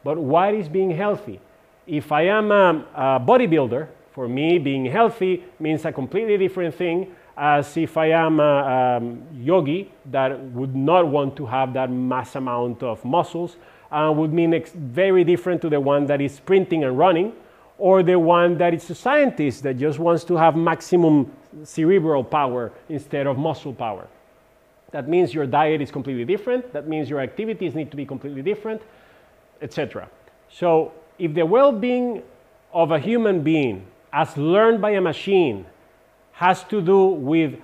But what is being healthy? If I am a, a bodybuilder, for me, being healthy means a completely different thing as if I am a um, yogi that would not want to have that mass amount of muscles uh, would mean very different to the one that is sprinting and running or the one that is a scientist that just wants to have maximum cerebral power instead of muscle power. That means your diet is completely different. That means your activities need to be completely different, etc. So, if the well being of a human being, as learned by a machine, has to do with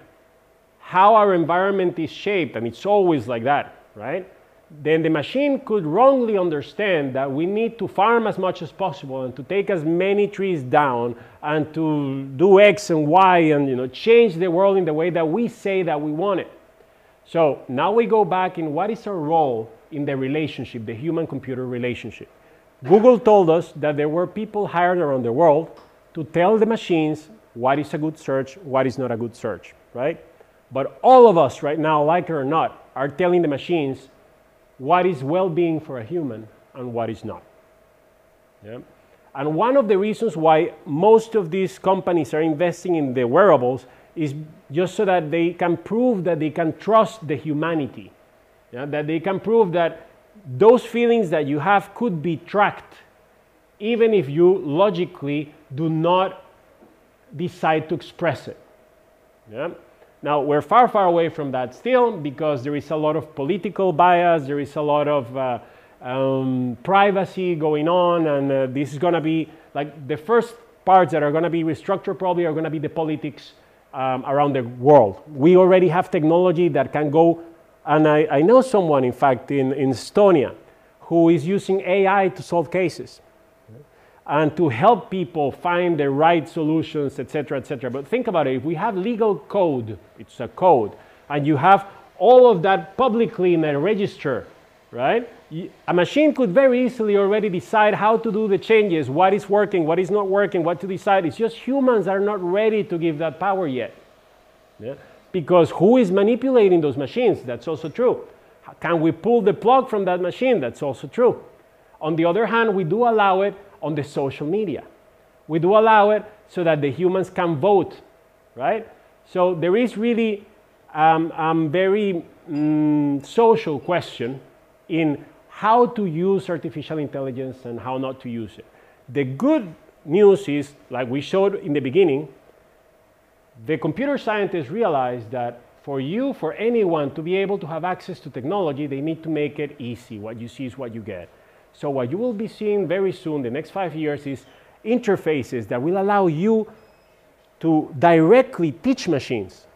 how our environment is shaped, and it's always like that, right? Then the machine could wrongly understand that we need to farm as much as possible and to take as many trees down and to do X and Y and you know change the world in the way that we say that we want it. So now we go back in what is our role in the relationship, the human computer relationship. Google told us that there were people hired around the world to tell the machines what is a good search, what is not a good search, right? But all of us right now, like it or not, are telling the machines what is well being for a human and what is not. Yeah? And one of the reasons why most of these companies are investing in the wearables is just so that they can prove that they can trust the humanity, yeah? that they can prove that those feelings that you have could be tracked, even if you logically do not decide to express it. Yeah? Now, we're far, far away from that still because there is a lot of political bias, there is a lot of uh, um, privacy going on, and uh, this is going to be like the first parts that are going to be restructured probably are going to be the politics um, around the world. We already have technology that can go, and I, I know someone, in fact, in, in Estonia who is using AI to solve cases and to help people find the right solutions, etc., etc. But think about it if we have legal code, it's a code, and you have all of that publicly in a register, right? A machine could very easily already decide how to do the changes, what is working, what is not working, what to decide. It's just humans are not ready to give that power yet. Yeah? Because who is manipulating those machines? That's also true. Can we pull the plug from that machine? That's also true. On the other hand, we do allow it on the social media. We do allow it so that the humans can vote, right? So there is really a um, um, very um, social question in how to use artificial intelligence and how not to use it. The good news is, like we showed in the beginning, the computer scientists realized that for you, for anyone to be able to have access to technology, they need to make it easy. What you see is what you get. So what you will be seeing very soon, the next five years, is interfaces that will allow you to directly teach machines.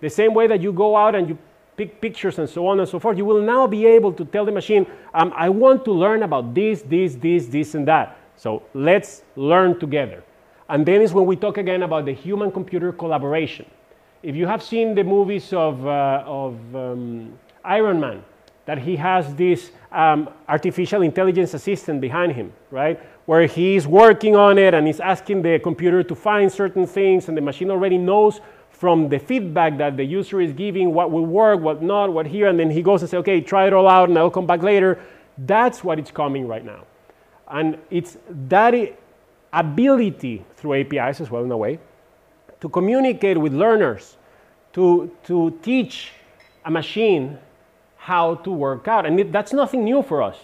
The same way that you go out and you pick pictures and so on and so forth, you will now be able to tell the machine, um, I want to learn about this, this, this, this, and that. So let's learn together. And then is when we talk again about the human computer collaboration. If you have seen the movies of, uh, of um, Iron Man, that he has this um, artificial intelligence assistant behind him, right? Where he's working on it and he's asking the computer to find certain things, and the machine already knows from the feedback that the user is giving what will work, what not, what here, and then he goes and says, okay, try it all out, and I'll come back later. That's what it's coming right now. And it's that ability through APIs as well, in a way, to communicate with learners, to, to teach a machine how to work out. And that's nothing new for us.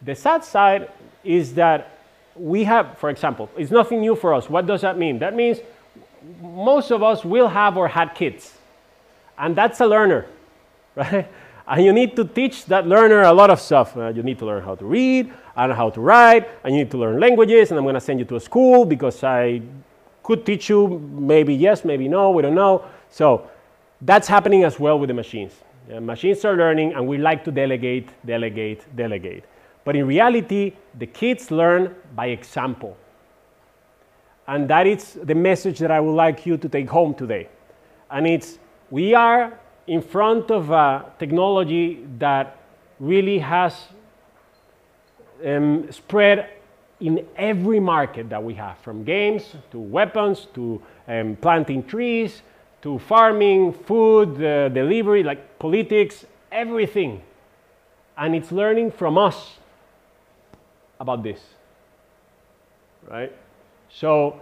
The sad side is that we have, for example, it's nothing new for us. What does that mean? That means most of us will have or had kids. And that's a learner, right? And you need to teach that learner a lot of stuff. Uh, you need to learn how to read and how to write, and you need to learn languages. And I'm going to send you to a school because I could teach you, maybe yes, maybe no, we don't know. So that's happening as well with the machines. Uh, machines are learning and we like to delegate, delegate, delegate. But in reality, the kids learn by example. And that is the message that I would like you to take home today. And it's we are in front of a technology that really has um, spread in every market that we have, from games to weapons to um, planting trees to farming, food, uh, delivery, like politics, everything. And it's learning from us about this. Right? So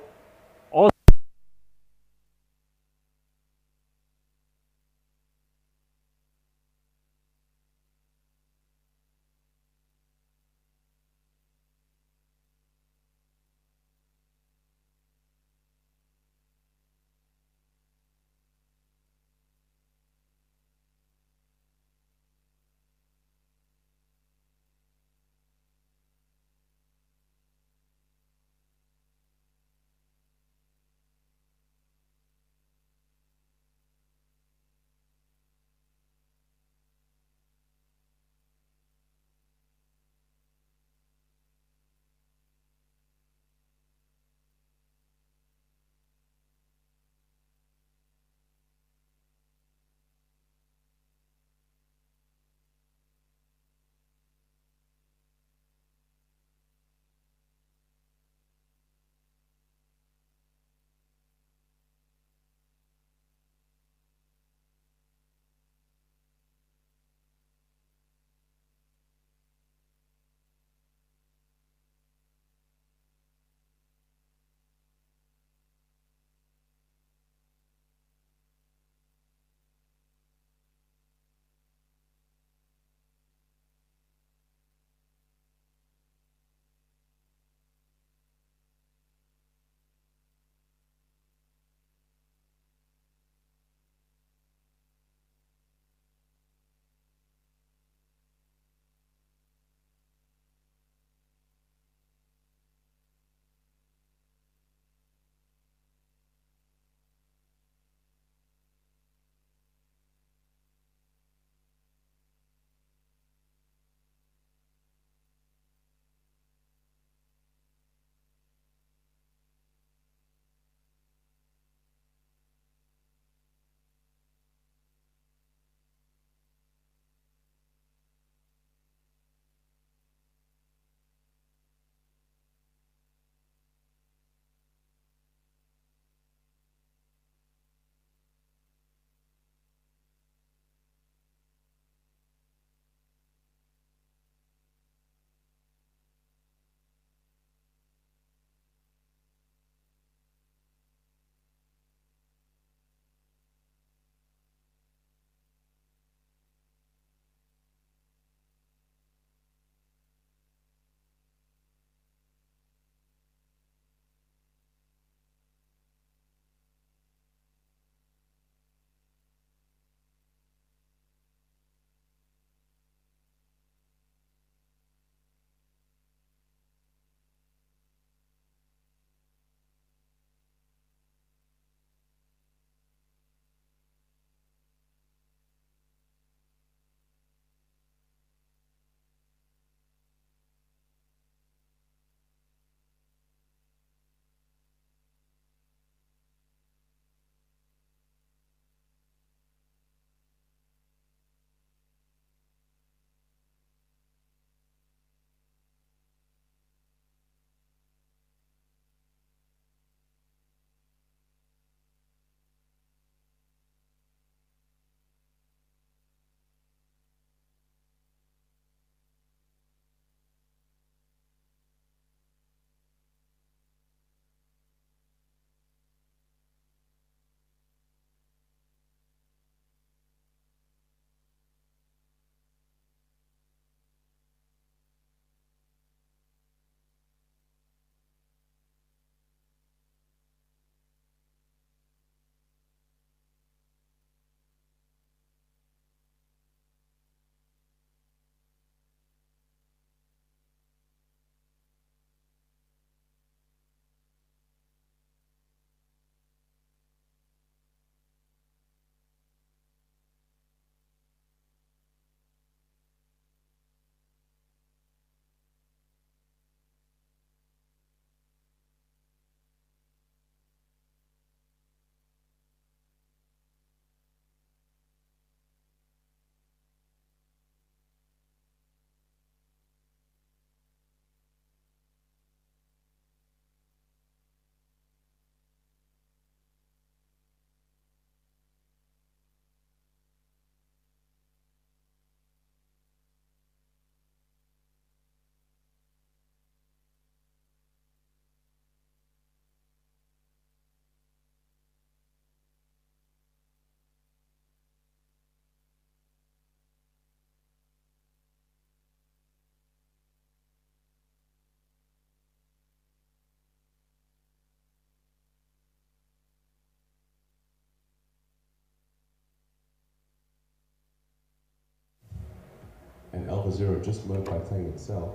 and Alpha Zero just learned by playing itself,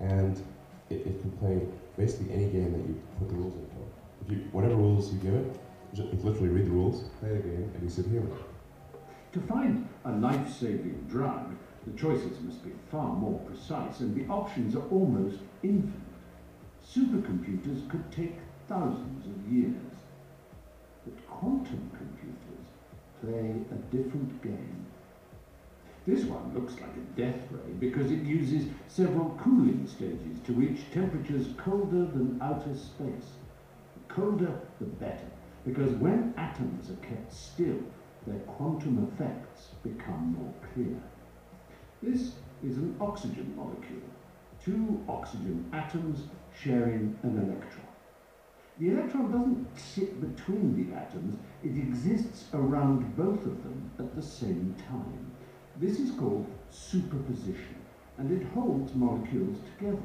and it, it can play basically any game that you put the rules into. If you, whatever rules you give it, ju- it literally read the rules, play the game, and you sit here. To find a life-saving drug, the choices must be far more precise and the options are almost infinite. Supercomputers could take thousands of years. But quantum computers play a different game. This one looks like a death ray because it uses several cooling stages to reach temperatures colder than outer space. The colder, the better, because when atoms are kept still, their quantum effects become more clear. This is an oxygen molecule, two oxygen atoms sharing an electron. The electron doesn't sit between the atoms, it exists around both of them at the same time. This is called superposition, and it holds molecules together.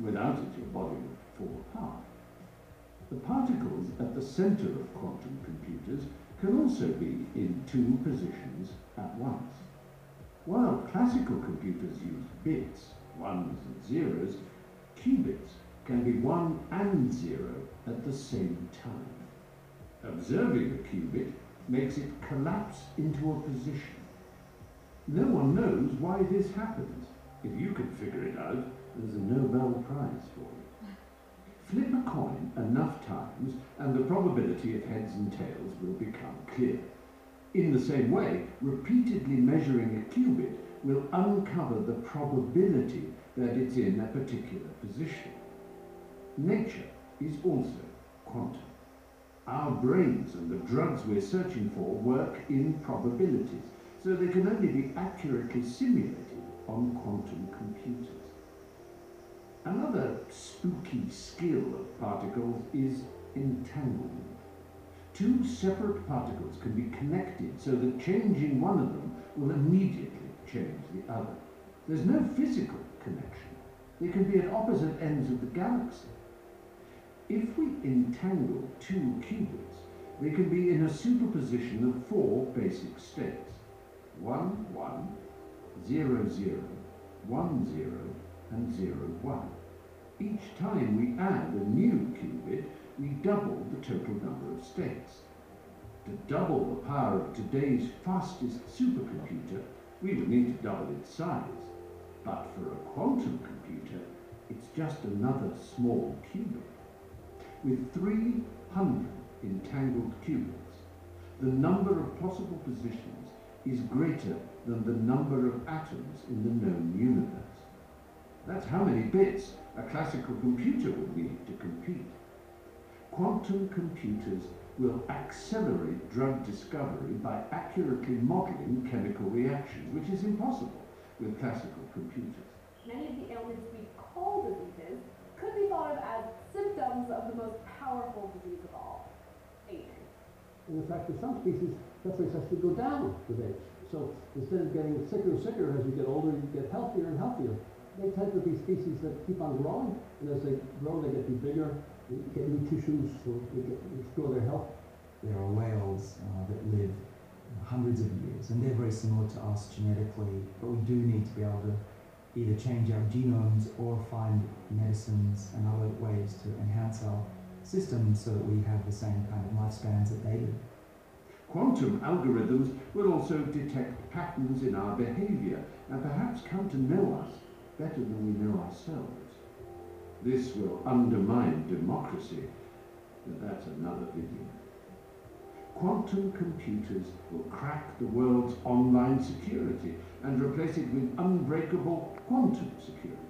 Without it, your body would fall apart. The particles at the center of quantum computers can also be in two positions at once. While classical computers use bits, ones and zeros, qubits can be one and zero at the same time. Observing a qubit makes it collapse into a position. No one knows why this happens. If you can figure it out, there's a Nobel Prize for you. Flip a coin enough times and the probability of heads and tails will become clear. In the same way, repeatedly measuring a qubit will uncover the probability that it's in a particular position. Nature is also quantum. Our brains and the drugs we're searching for work in probabilities, so they can only be accurately simulated on quantum computers. Another spooky skill of particles is entanglement. Two separate particles can be connected so that changing one of them will immediately change the other. There's no physical connection. They can be at opposite ends of the galaxy. If we entangle two qubits, they can be in a superposition of four basic states. 1, 1, 0, 0, 1, 0, and 0, 1. Each time we add a new qubit, we double the total number of states. To double the power of today's fastest supercomputer, we would need to double its size. But for a quantum computer, it's just another small qubit. With 300 entangled qubits, the number of possible positions is greater than the number of atoms in the known universe. That's how many bits a classical computer would need to compete. Quantum computers will accelerate drug discovery by accurately modeling chemical reactions, which is impossible with classical computers. Many of the ailments we call diseases could be thought of as symptoms of the most powerful disease of all, aging. And in fact, in some species, death rates actually go down with age. So instead of getting sicker and sicker as you get older, you get healthier and healthier. They tend to be species that keep on growing, and as they grow, they get to bigger, they get new tissues, so they get restore their health. There are whales uh, that live hundreds of years, and they're very similar to us genetically, but we do need to be able to either change our genomes or find medicines and other ways to enhance our systems so that we have the same kind of lifespans that they do. Quantum algorithms will also detect patterns in our behavior and perhaps come to know us better than we know ourselves. This will undermine democracy, but that's another video. Quantum computers will crack the world's online security and replace it with unbreakable quantum security.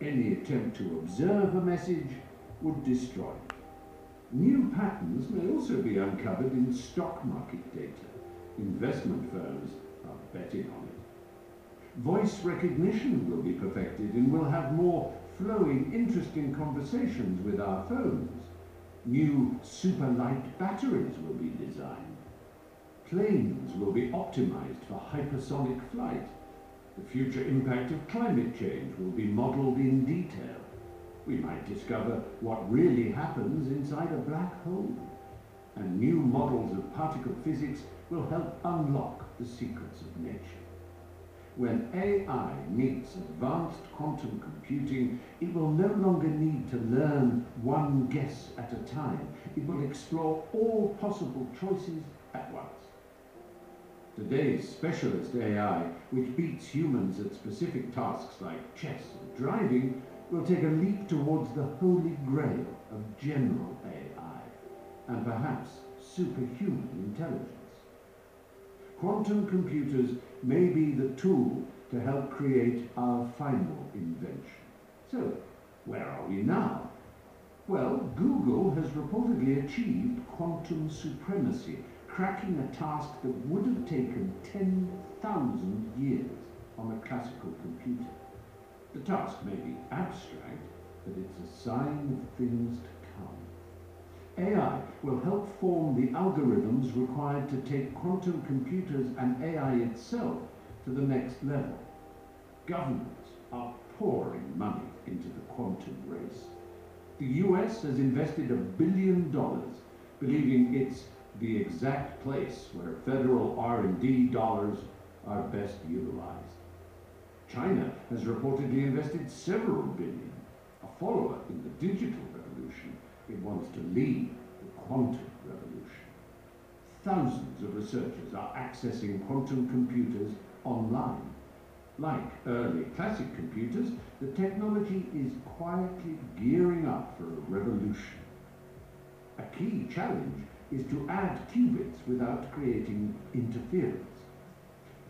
Any attempt to observe a message would destroy it. New patterns may also be uncovered in stock market data. Investment firms are betting on it. Voice recognition will be perfected and we'll have more flowing, interesting conversations with our phones. New super light batteries will be designed. Planes will be optimized for hypersonic flight. The future impact of climate change will be modeled in detail. We might discover what really happens inside a black hole. And new models of particle physics will help unlock the secrets of nature. When AI meets advanced quantum computing, it will no longer need to learn one guess at a time. It will explore all possible choices at once. Today's specialist AI, which beats humans at specific tasks like chess and driving, will take a leap towards the holy grail of general AI, and perhaps superhuman intelligence. Quantum computers may be the tool to help create our final invention. So, where are we now? Well, Google has reportedly achieved quantum supremacy, cracking a task that would have taken 10,000 years on a classical computer. The task may be abstract, but it's a sign of things to come. AI will help form the algorithms required to take quantum computers and AI itself to the next level. Governments are pouring money into the quantum race. The US has invested a billion dollars, believing it's the exact place where federal R&D dollars are best utilized. China has reportedly invested several billion, a follower in the digital revolution. It wants to lead the quantum revolution. Thousands of researchers are accessing quantum computers online. Like early classic computers, the technology is quietly gearing up for a revolution. A key challenge is to add qubits without creating interference.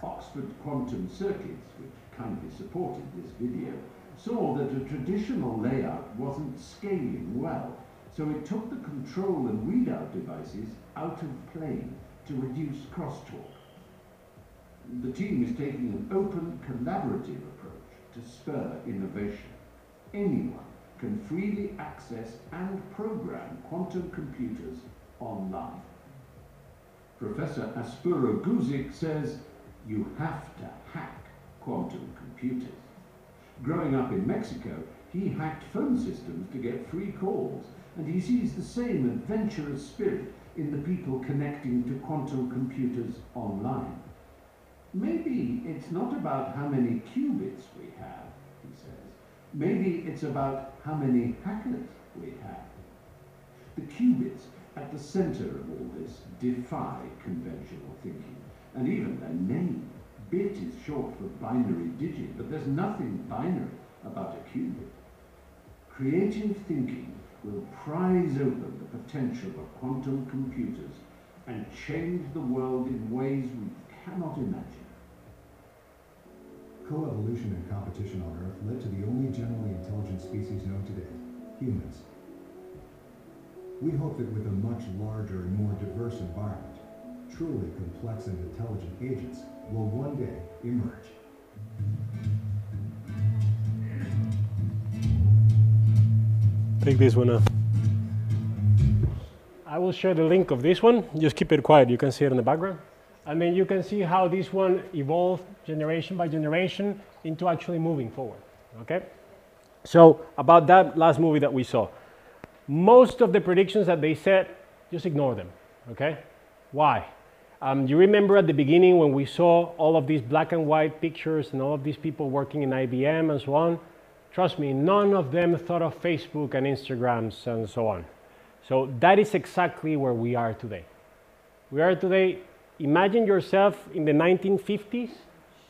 Oxford Quantum Circuits, which kindly supported this video, saw that a traditional layout wasn't scaling well, so it took the control and readout devices out of plane to reduce crosstalk. The team is taking an open, collaborative approach to spur innovation. Anyone can freely access and program quantum computers online. Professor Aspuru-Guzik says you have to quantum computers. Growing up in Mexico, he hacked phone systems to get free calls, and he sees the same adventurous spirit in the people connecting to quantum computers online. Maybe it's not about how many qubits we have, he says. Maybe it's about how many hackers we have. The qubits at the center of all this defy conventional thinking, and even their name. Bit is short for binary digit, but there's nothing binary about a qubit. Creative thinking will prize open the potential of quantum computers and change the world in ways we cannot imagine. Coevolution and competition on Earth led to the only generally intelligent species known today, humans. We hope that with a much larger and more diverse environment, truly complex and intelligent agents will one day emerge. Take this one off. I will share the link of this one. Just keep it quiet. You can see it in the background. And then you can see how this one evolved generation by generation into actually moving forward. Okay? So, about that last movie that we saw, most of the predictions that they said, just ignore them. Okay? Why? Um, you remember at the beginning when we saw all of these black and white pictures and all of these people working in IBM and so on? Trust me, none of them thought of Facebook and Instagrams and so on. So that is exactly where we are today. We are today, imagine yourself in the 1950s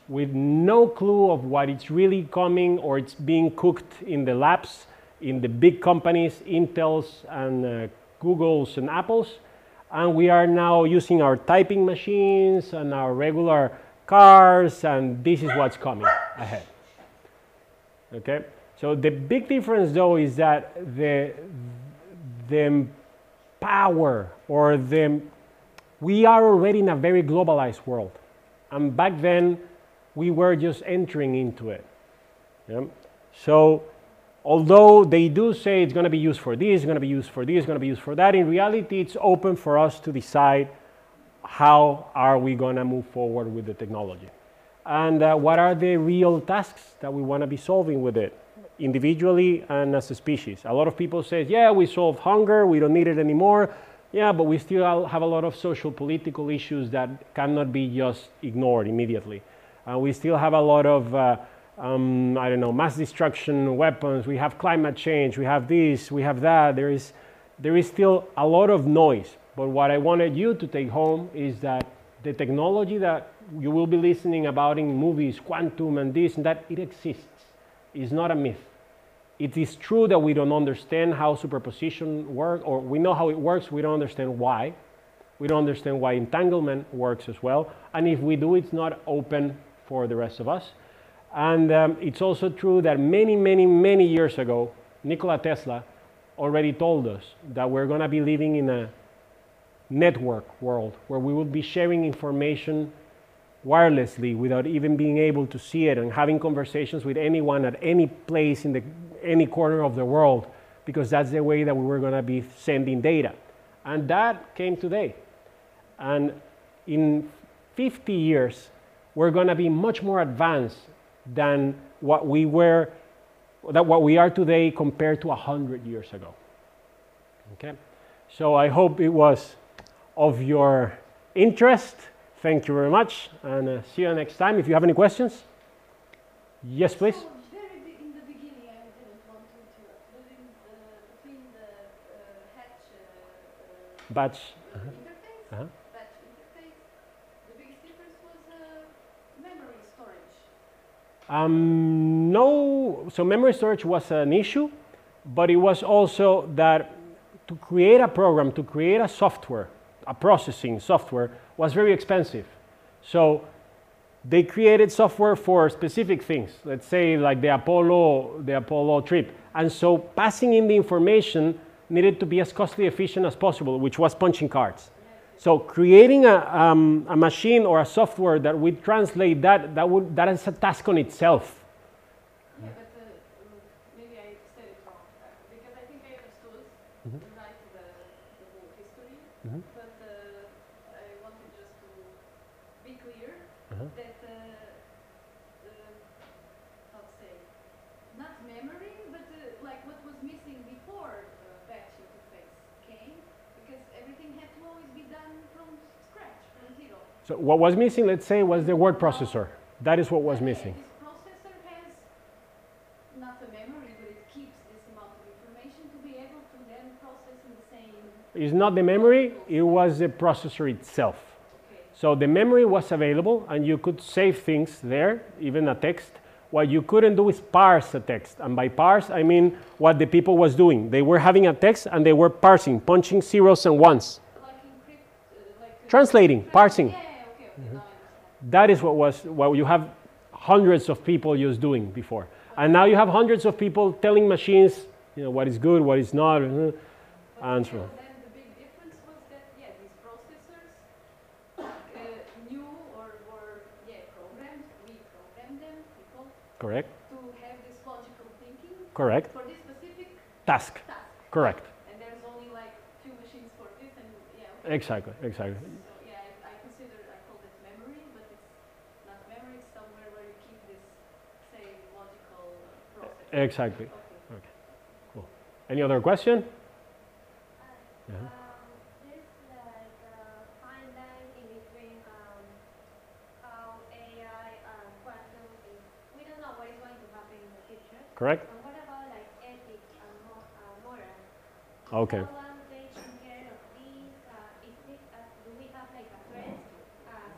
with no clue of what is really coming or it's being cooked in the labs, in the big companies, Intels and uh, Googles and Apples. And we are now using our typing machines and our regular cars, and this is what's coming ahead. Okay? So the big difference though is that the, the power or the, we are already in a very globalized world. And back then, we were just entering into it. Yeah? So although they do say it's going to be used for this, it's going to be used for this, it's going to be used for that, in reality, it's open for us to decide how are we going to move forward with the technology. And uh, what are the real tasks that we want to be solving with it, individually and as a species? A lot of people say, yeah, we solved hunger, we don't need it anymore. Yeah, but we still have a lot of social political issues that cannot be just ignored immediately. Uh, we still have a lot of, uh, um, I don't know, mass destruction weapons. We have climate change. We have this. We have that. There is, there is still a lot of noise. But what I wanted you to take home is that the technology that you will be listening about in movies, quantum and this and that, it exists. It's not a myth. It is true that we don't understand how superposition works, or we know how it works, we don't understand why. We don't understand why entanglement works as well. And if we do, it's not open for the rest of us. And um, it's also true that many, many, many years ago, Nikola Tesla already told us that we're going to be living in a network world where we will be sharing information wirelessly without even being able to see it and having conversations with anyone at any place in the, any corner of the world because that's the way that we were going to be sending data. And that came today. And in 50 years, we're going to be much more advanced than what we were, that what we are today compared to 100 years ago. Okay? So I hope it was of your interest. Thank you very much, and uh, see you next time. If you have any questions, yes, please. So very big in the beginning, I didn't want to interrupt. But in the, between the uh, hatch uh, uh, Batch. interface, Uh-huh. batch interface, the biggest difference was uh, memory storage. Um, no, so memory storage was an issue, but it was also that to create a program, to create a software, a processing software, was very expensive. So they created software for specific things, let's say like the Apollo, the Apollo trip. And so passing in the information needed to be as costly efficient as possible, which was punching cards. So creating a, um, a machine or a software that would translate that, that, would, that is a task on itself. Yeah, but uh, um, maybe I said it wrong. Uh, because I think I understood Mhm. right the, the whole history. Mhm. But uh, I wanted just to be clear Uh-huh. that, uh, uh, how to say, not memory, but uh, like what was missing before uh, batch interface came, because everything had to always be done from scratch, from zero. So what was missing, let's say, was the word processor. That is what was Okay, missing. This processor has not a memory, but it keeps this amount of information to be able to then process in the same. It's not the memory, it was the processor itself. So the memory was available and you could save things there, even a text. What you couldn't do is parse a text. And by parse, I mean what the people was doing. They were having a text and they were parsing, punching zeros and ones. Uh, Translating, parsing. That is what was what you have hundreds of people just doing before. And now you have hundreds of people telling machines, you know, what is good, what is not, uh, and so on. Then the big difference was that, yeah, these processors uh, knew or were, yeah, programmed, we programmed them, people, Correct. to have this logical thinking. Correct. For this specific Task. task. Correct. And there's only like two machines for this and, yeah. Exactly, exactly. So, yeah, I, I consider, I call it memory, but it's not memory, it's somewhere where you keep this, say, logical uh, process. Exactly. Okay. Cool. Any other question? Yeah. There's like a fine line in between um, how AI and quantum is. We don't know what is going to happen in the future. Correct. And what about like ethics and mo- uh, moral? Okay. How taking care of these? Uh, uh, do we have like a threat as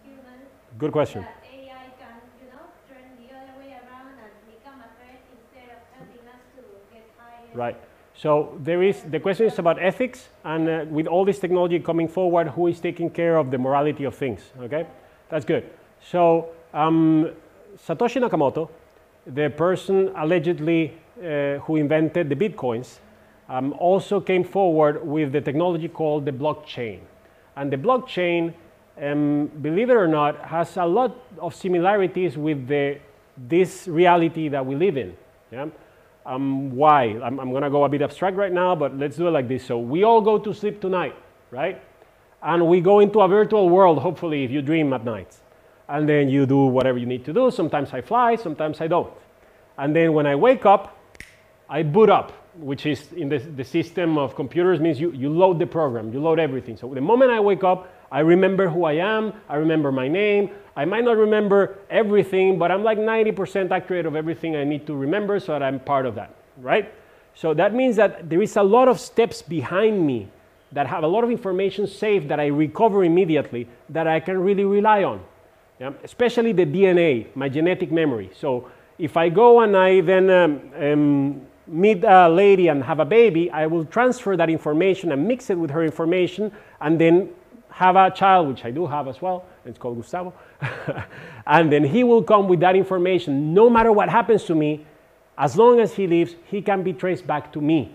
humans? Good question. That AI can, you know, turn the other way around and become a threat instead of helping us to get higher. Right. So there is the question is about ethics, and uh, with all this technology coming forward, who is taking care of the morality of things? Okay, that's good. So um, Satoshi Nakamoto, the person allegedly uh, who invented the bitcoins, um, also came forward with the technology called the blockchain, and the blockchain, um, believe it or not, has a lot of similarities with the this reality that we live in. Yeah. Um, why? I'm, I'm going to go a bit abstract right now, but let's do it like this. So we all go to sleep tonight, right? And we go into a virtual world, hopefully, if you dream at night. And then you do whatever you need to do. Sometimes I fly, sometimes I don't. And then when I wake up, I boot up which is in the, the system of computers means you, you load the program, you load everything. So the moment I wake up, I remember who I am, I remember my name. I might not remember everything, but I'm like 90% accurate of everything I need to remember so that I'm part of that, right? So that means that there is a lot of steps behind me that have a lot of information saved that I recover immediately that I can really rely on. Yeah? Especially the DNA, my genetic memory. So if I go and I then um, um, meet a lady and have a baby, I will transfer that information and mix it with her information and then have a child, which I do have as well. It's called Gustavo. and then he will come with that information. No matter what happens to me, as long as he lives, he can be traced back to me,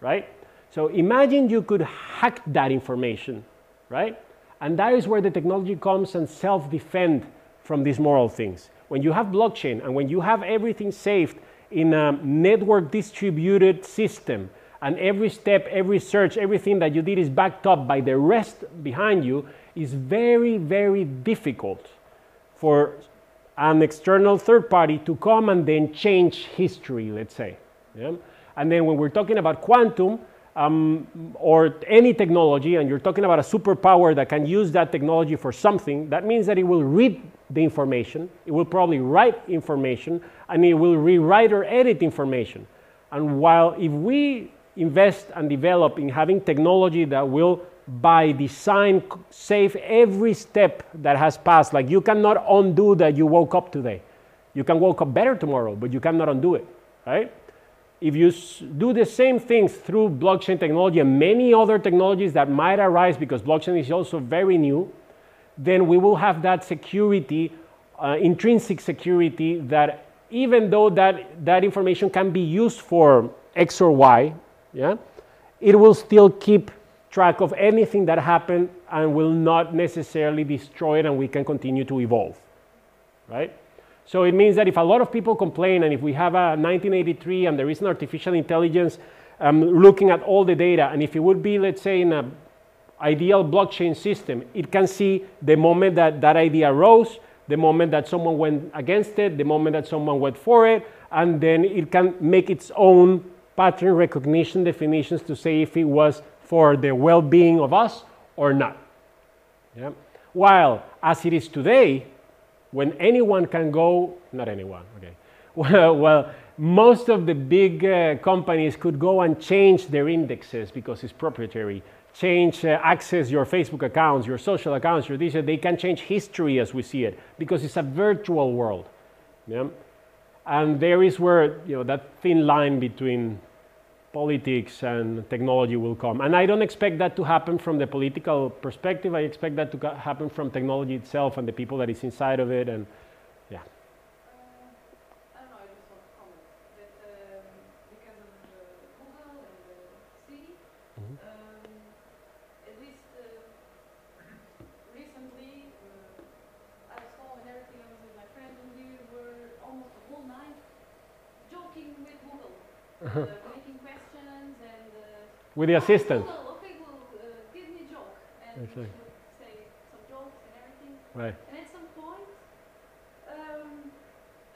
right? So imagine you could hack that information, right? And that is where the technology comes and self defend from these moral things. When you have blockchain and when you have everything saved in a network distributed system, and every step, every search, everything that you did is backed up by the rest behind you, is very, very difficult for an external third party to come and then change history, let's say. Yeah? And then when we're talking about quantum um, or any technology, and you're talking about a superpower that can use that technology for something, that means that it will read the information, it will probably write information, and it will rewrite or edit information. And while if we invest and develop in having technology that will by design save every step that has passed like you cannot undo that you woke up today you can wake up better tomorrow but you cannot undo it right if you do the same things through blockchain technology and many other technologies that might arise because blockchain is also very new then we will have that security uh, intrinsic security that even though that, that information can be used for x or y yeah, it will still keep track of anything that happened and will not necessarily destroy it and we can continue to evolve, right? So it means that if a lot of people complain and if we have a 1983 and there is an artificial intelligence um, looking at all the data and if it would be, let's say, in an ideal blockchain system, it can see the moment that that idea arose, the moment that someone went against it, the moment that someone went for it, and then it can make its own pattern recognition definitions to say if it was for the well-being of us or not. Yeah? While as it is today, when anyone can go, not anyone, okay, well, well most of the big uh, companies could go and change their indexes because it's proprietary, change, uh, access your Facebook accounts, your social accounts, your this, they can change history as we see it because it's a virtual world. Yeah? And there is where you know, that thin line between politics and technology will come. And I don't expect that to happen from the political perspective. I expect that to happen from technology itself and the people that is inside of it. And yeah. Uh, making questions and uh, with the assistant. Google, okay, Google, uh, give me a joke, and would say some jokes and everything. Right. And at some point, um,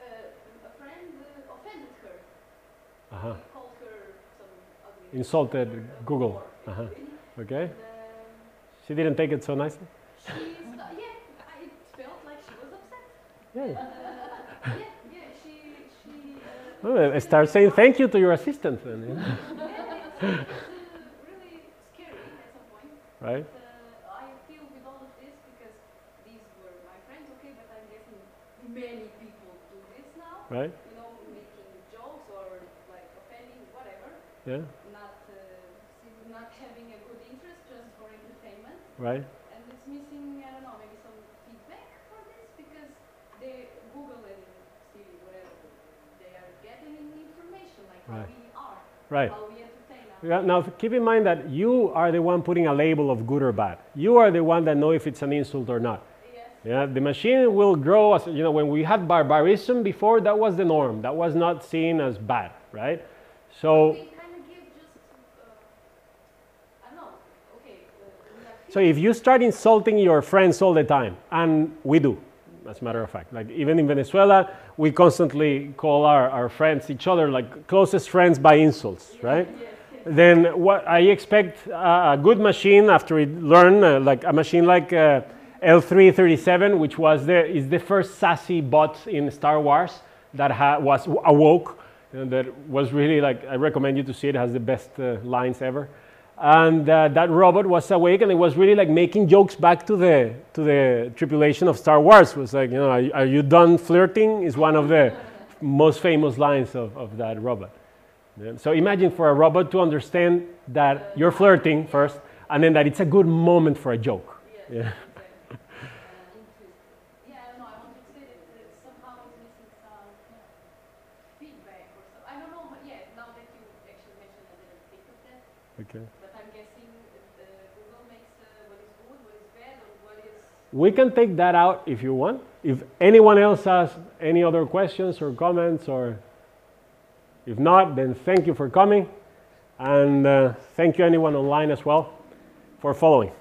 uh, a friend uh, offended her. Uh-huh. He called her some ugly. Insulted Google. Uh-huh. Okay. She didn't take it so nicely. She, st- yeah, I, it felt like she was upset. Yeah. Uh, yeah, yeah, she, she. Uh, Well, uh, start saying thank you to your assistant then. yeah, it's, uh, really scary at some point. Right. Uh, I feel with all of this because these were my friends, okay, but I'm guessing many people do this now. Right. You know, making jokes or like offending, whatever. Yeah. Not, uh, not having a good interest just for entertainment. Right. And it's missing, I don't know, maybe some feedback for this because they Google and Siri, whatever, they are getting information like how we are, Right. Now keep in mind that you are the one putting a label of good or bad. You are the one that know if it's an insult or not. Yeah, the machine will grow as you know. When we had barbarism before, that was the norm. That was not seen as bad, right? So, I don't know, okay, uh, so if you start insulting your friends all the time, and we do, as a matter of fact. Like even in Venezuela, we constantly call our, our friends each other like closest friends by insults, right? Then what I expect uh, a good machine after it learn uh, like a machine like uh, L3-37, which was the is the first sassy bot in Star Wars that ha- was awoke, that was really like I recommend you to see it. Has the best uh, lines ever and uh, that robot was awake and it was really like making jokes back to the to the tripulation of Star Wars. It was like, you know, are, are you done flirting? Is one of the most famous lines of, of that robot. Yeah. So imagine for a robot to understand that you're flirting first, and then that it's a good moment for a joke. Yeah. Yeah, I don't know. I wanted to say that somehow it's missing some feedback or so. I don't know. how- Yeah, now that you actually mentioned, I didn't think of that. Okay. But I'm guessing uh, Google makes uh, what is good, what is bad, or what is. We can take that out if you want. If anyone else has any other questions or comments, or if not, then thank you for coming. And uh, thank you, anyone online as well, for following.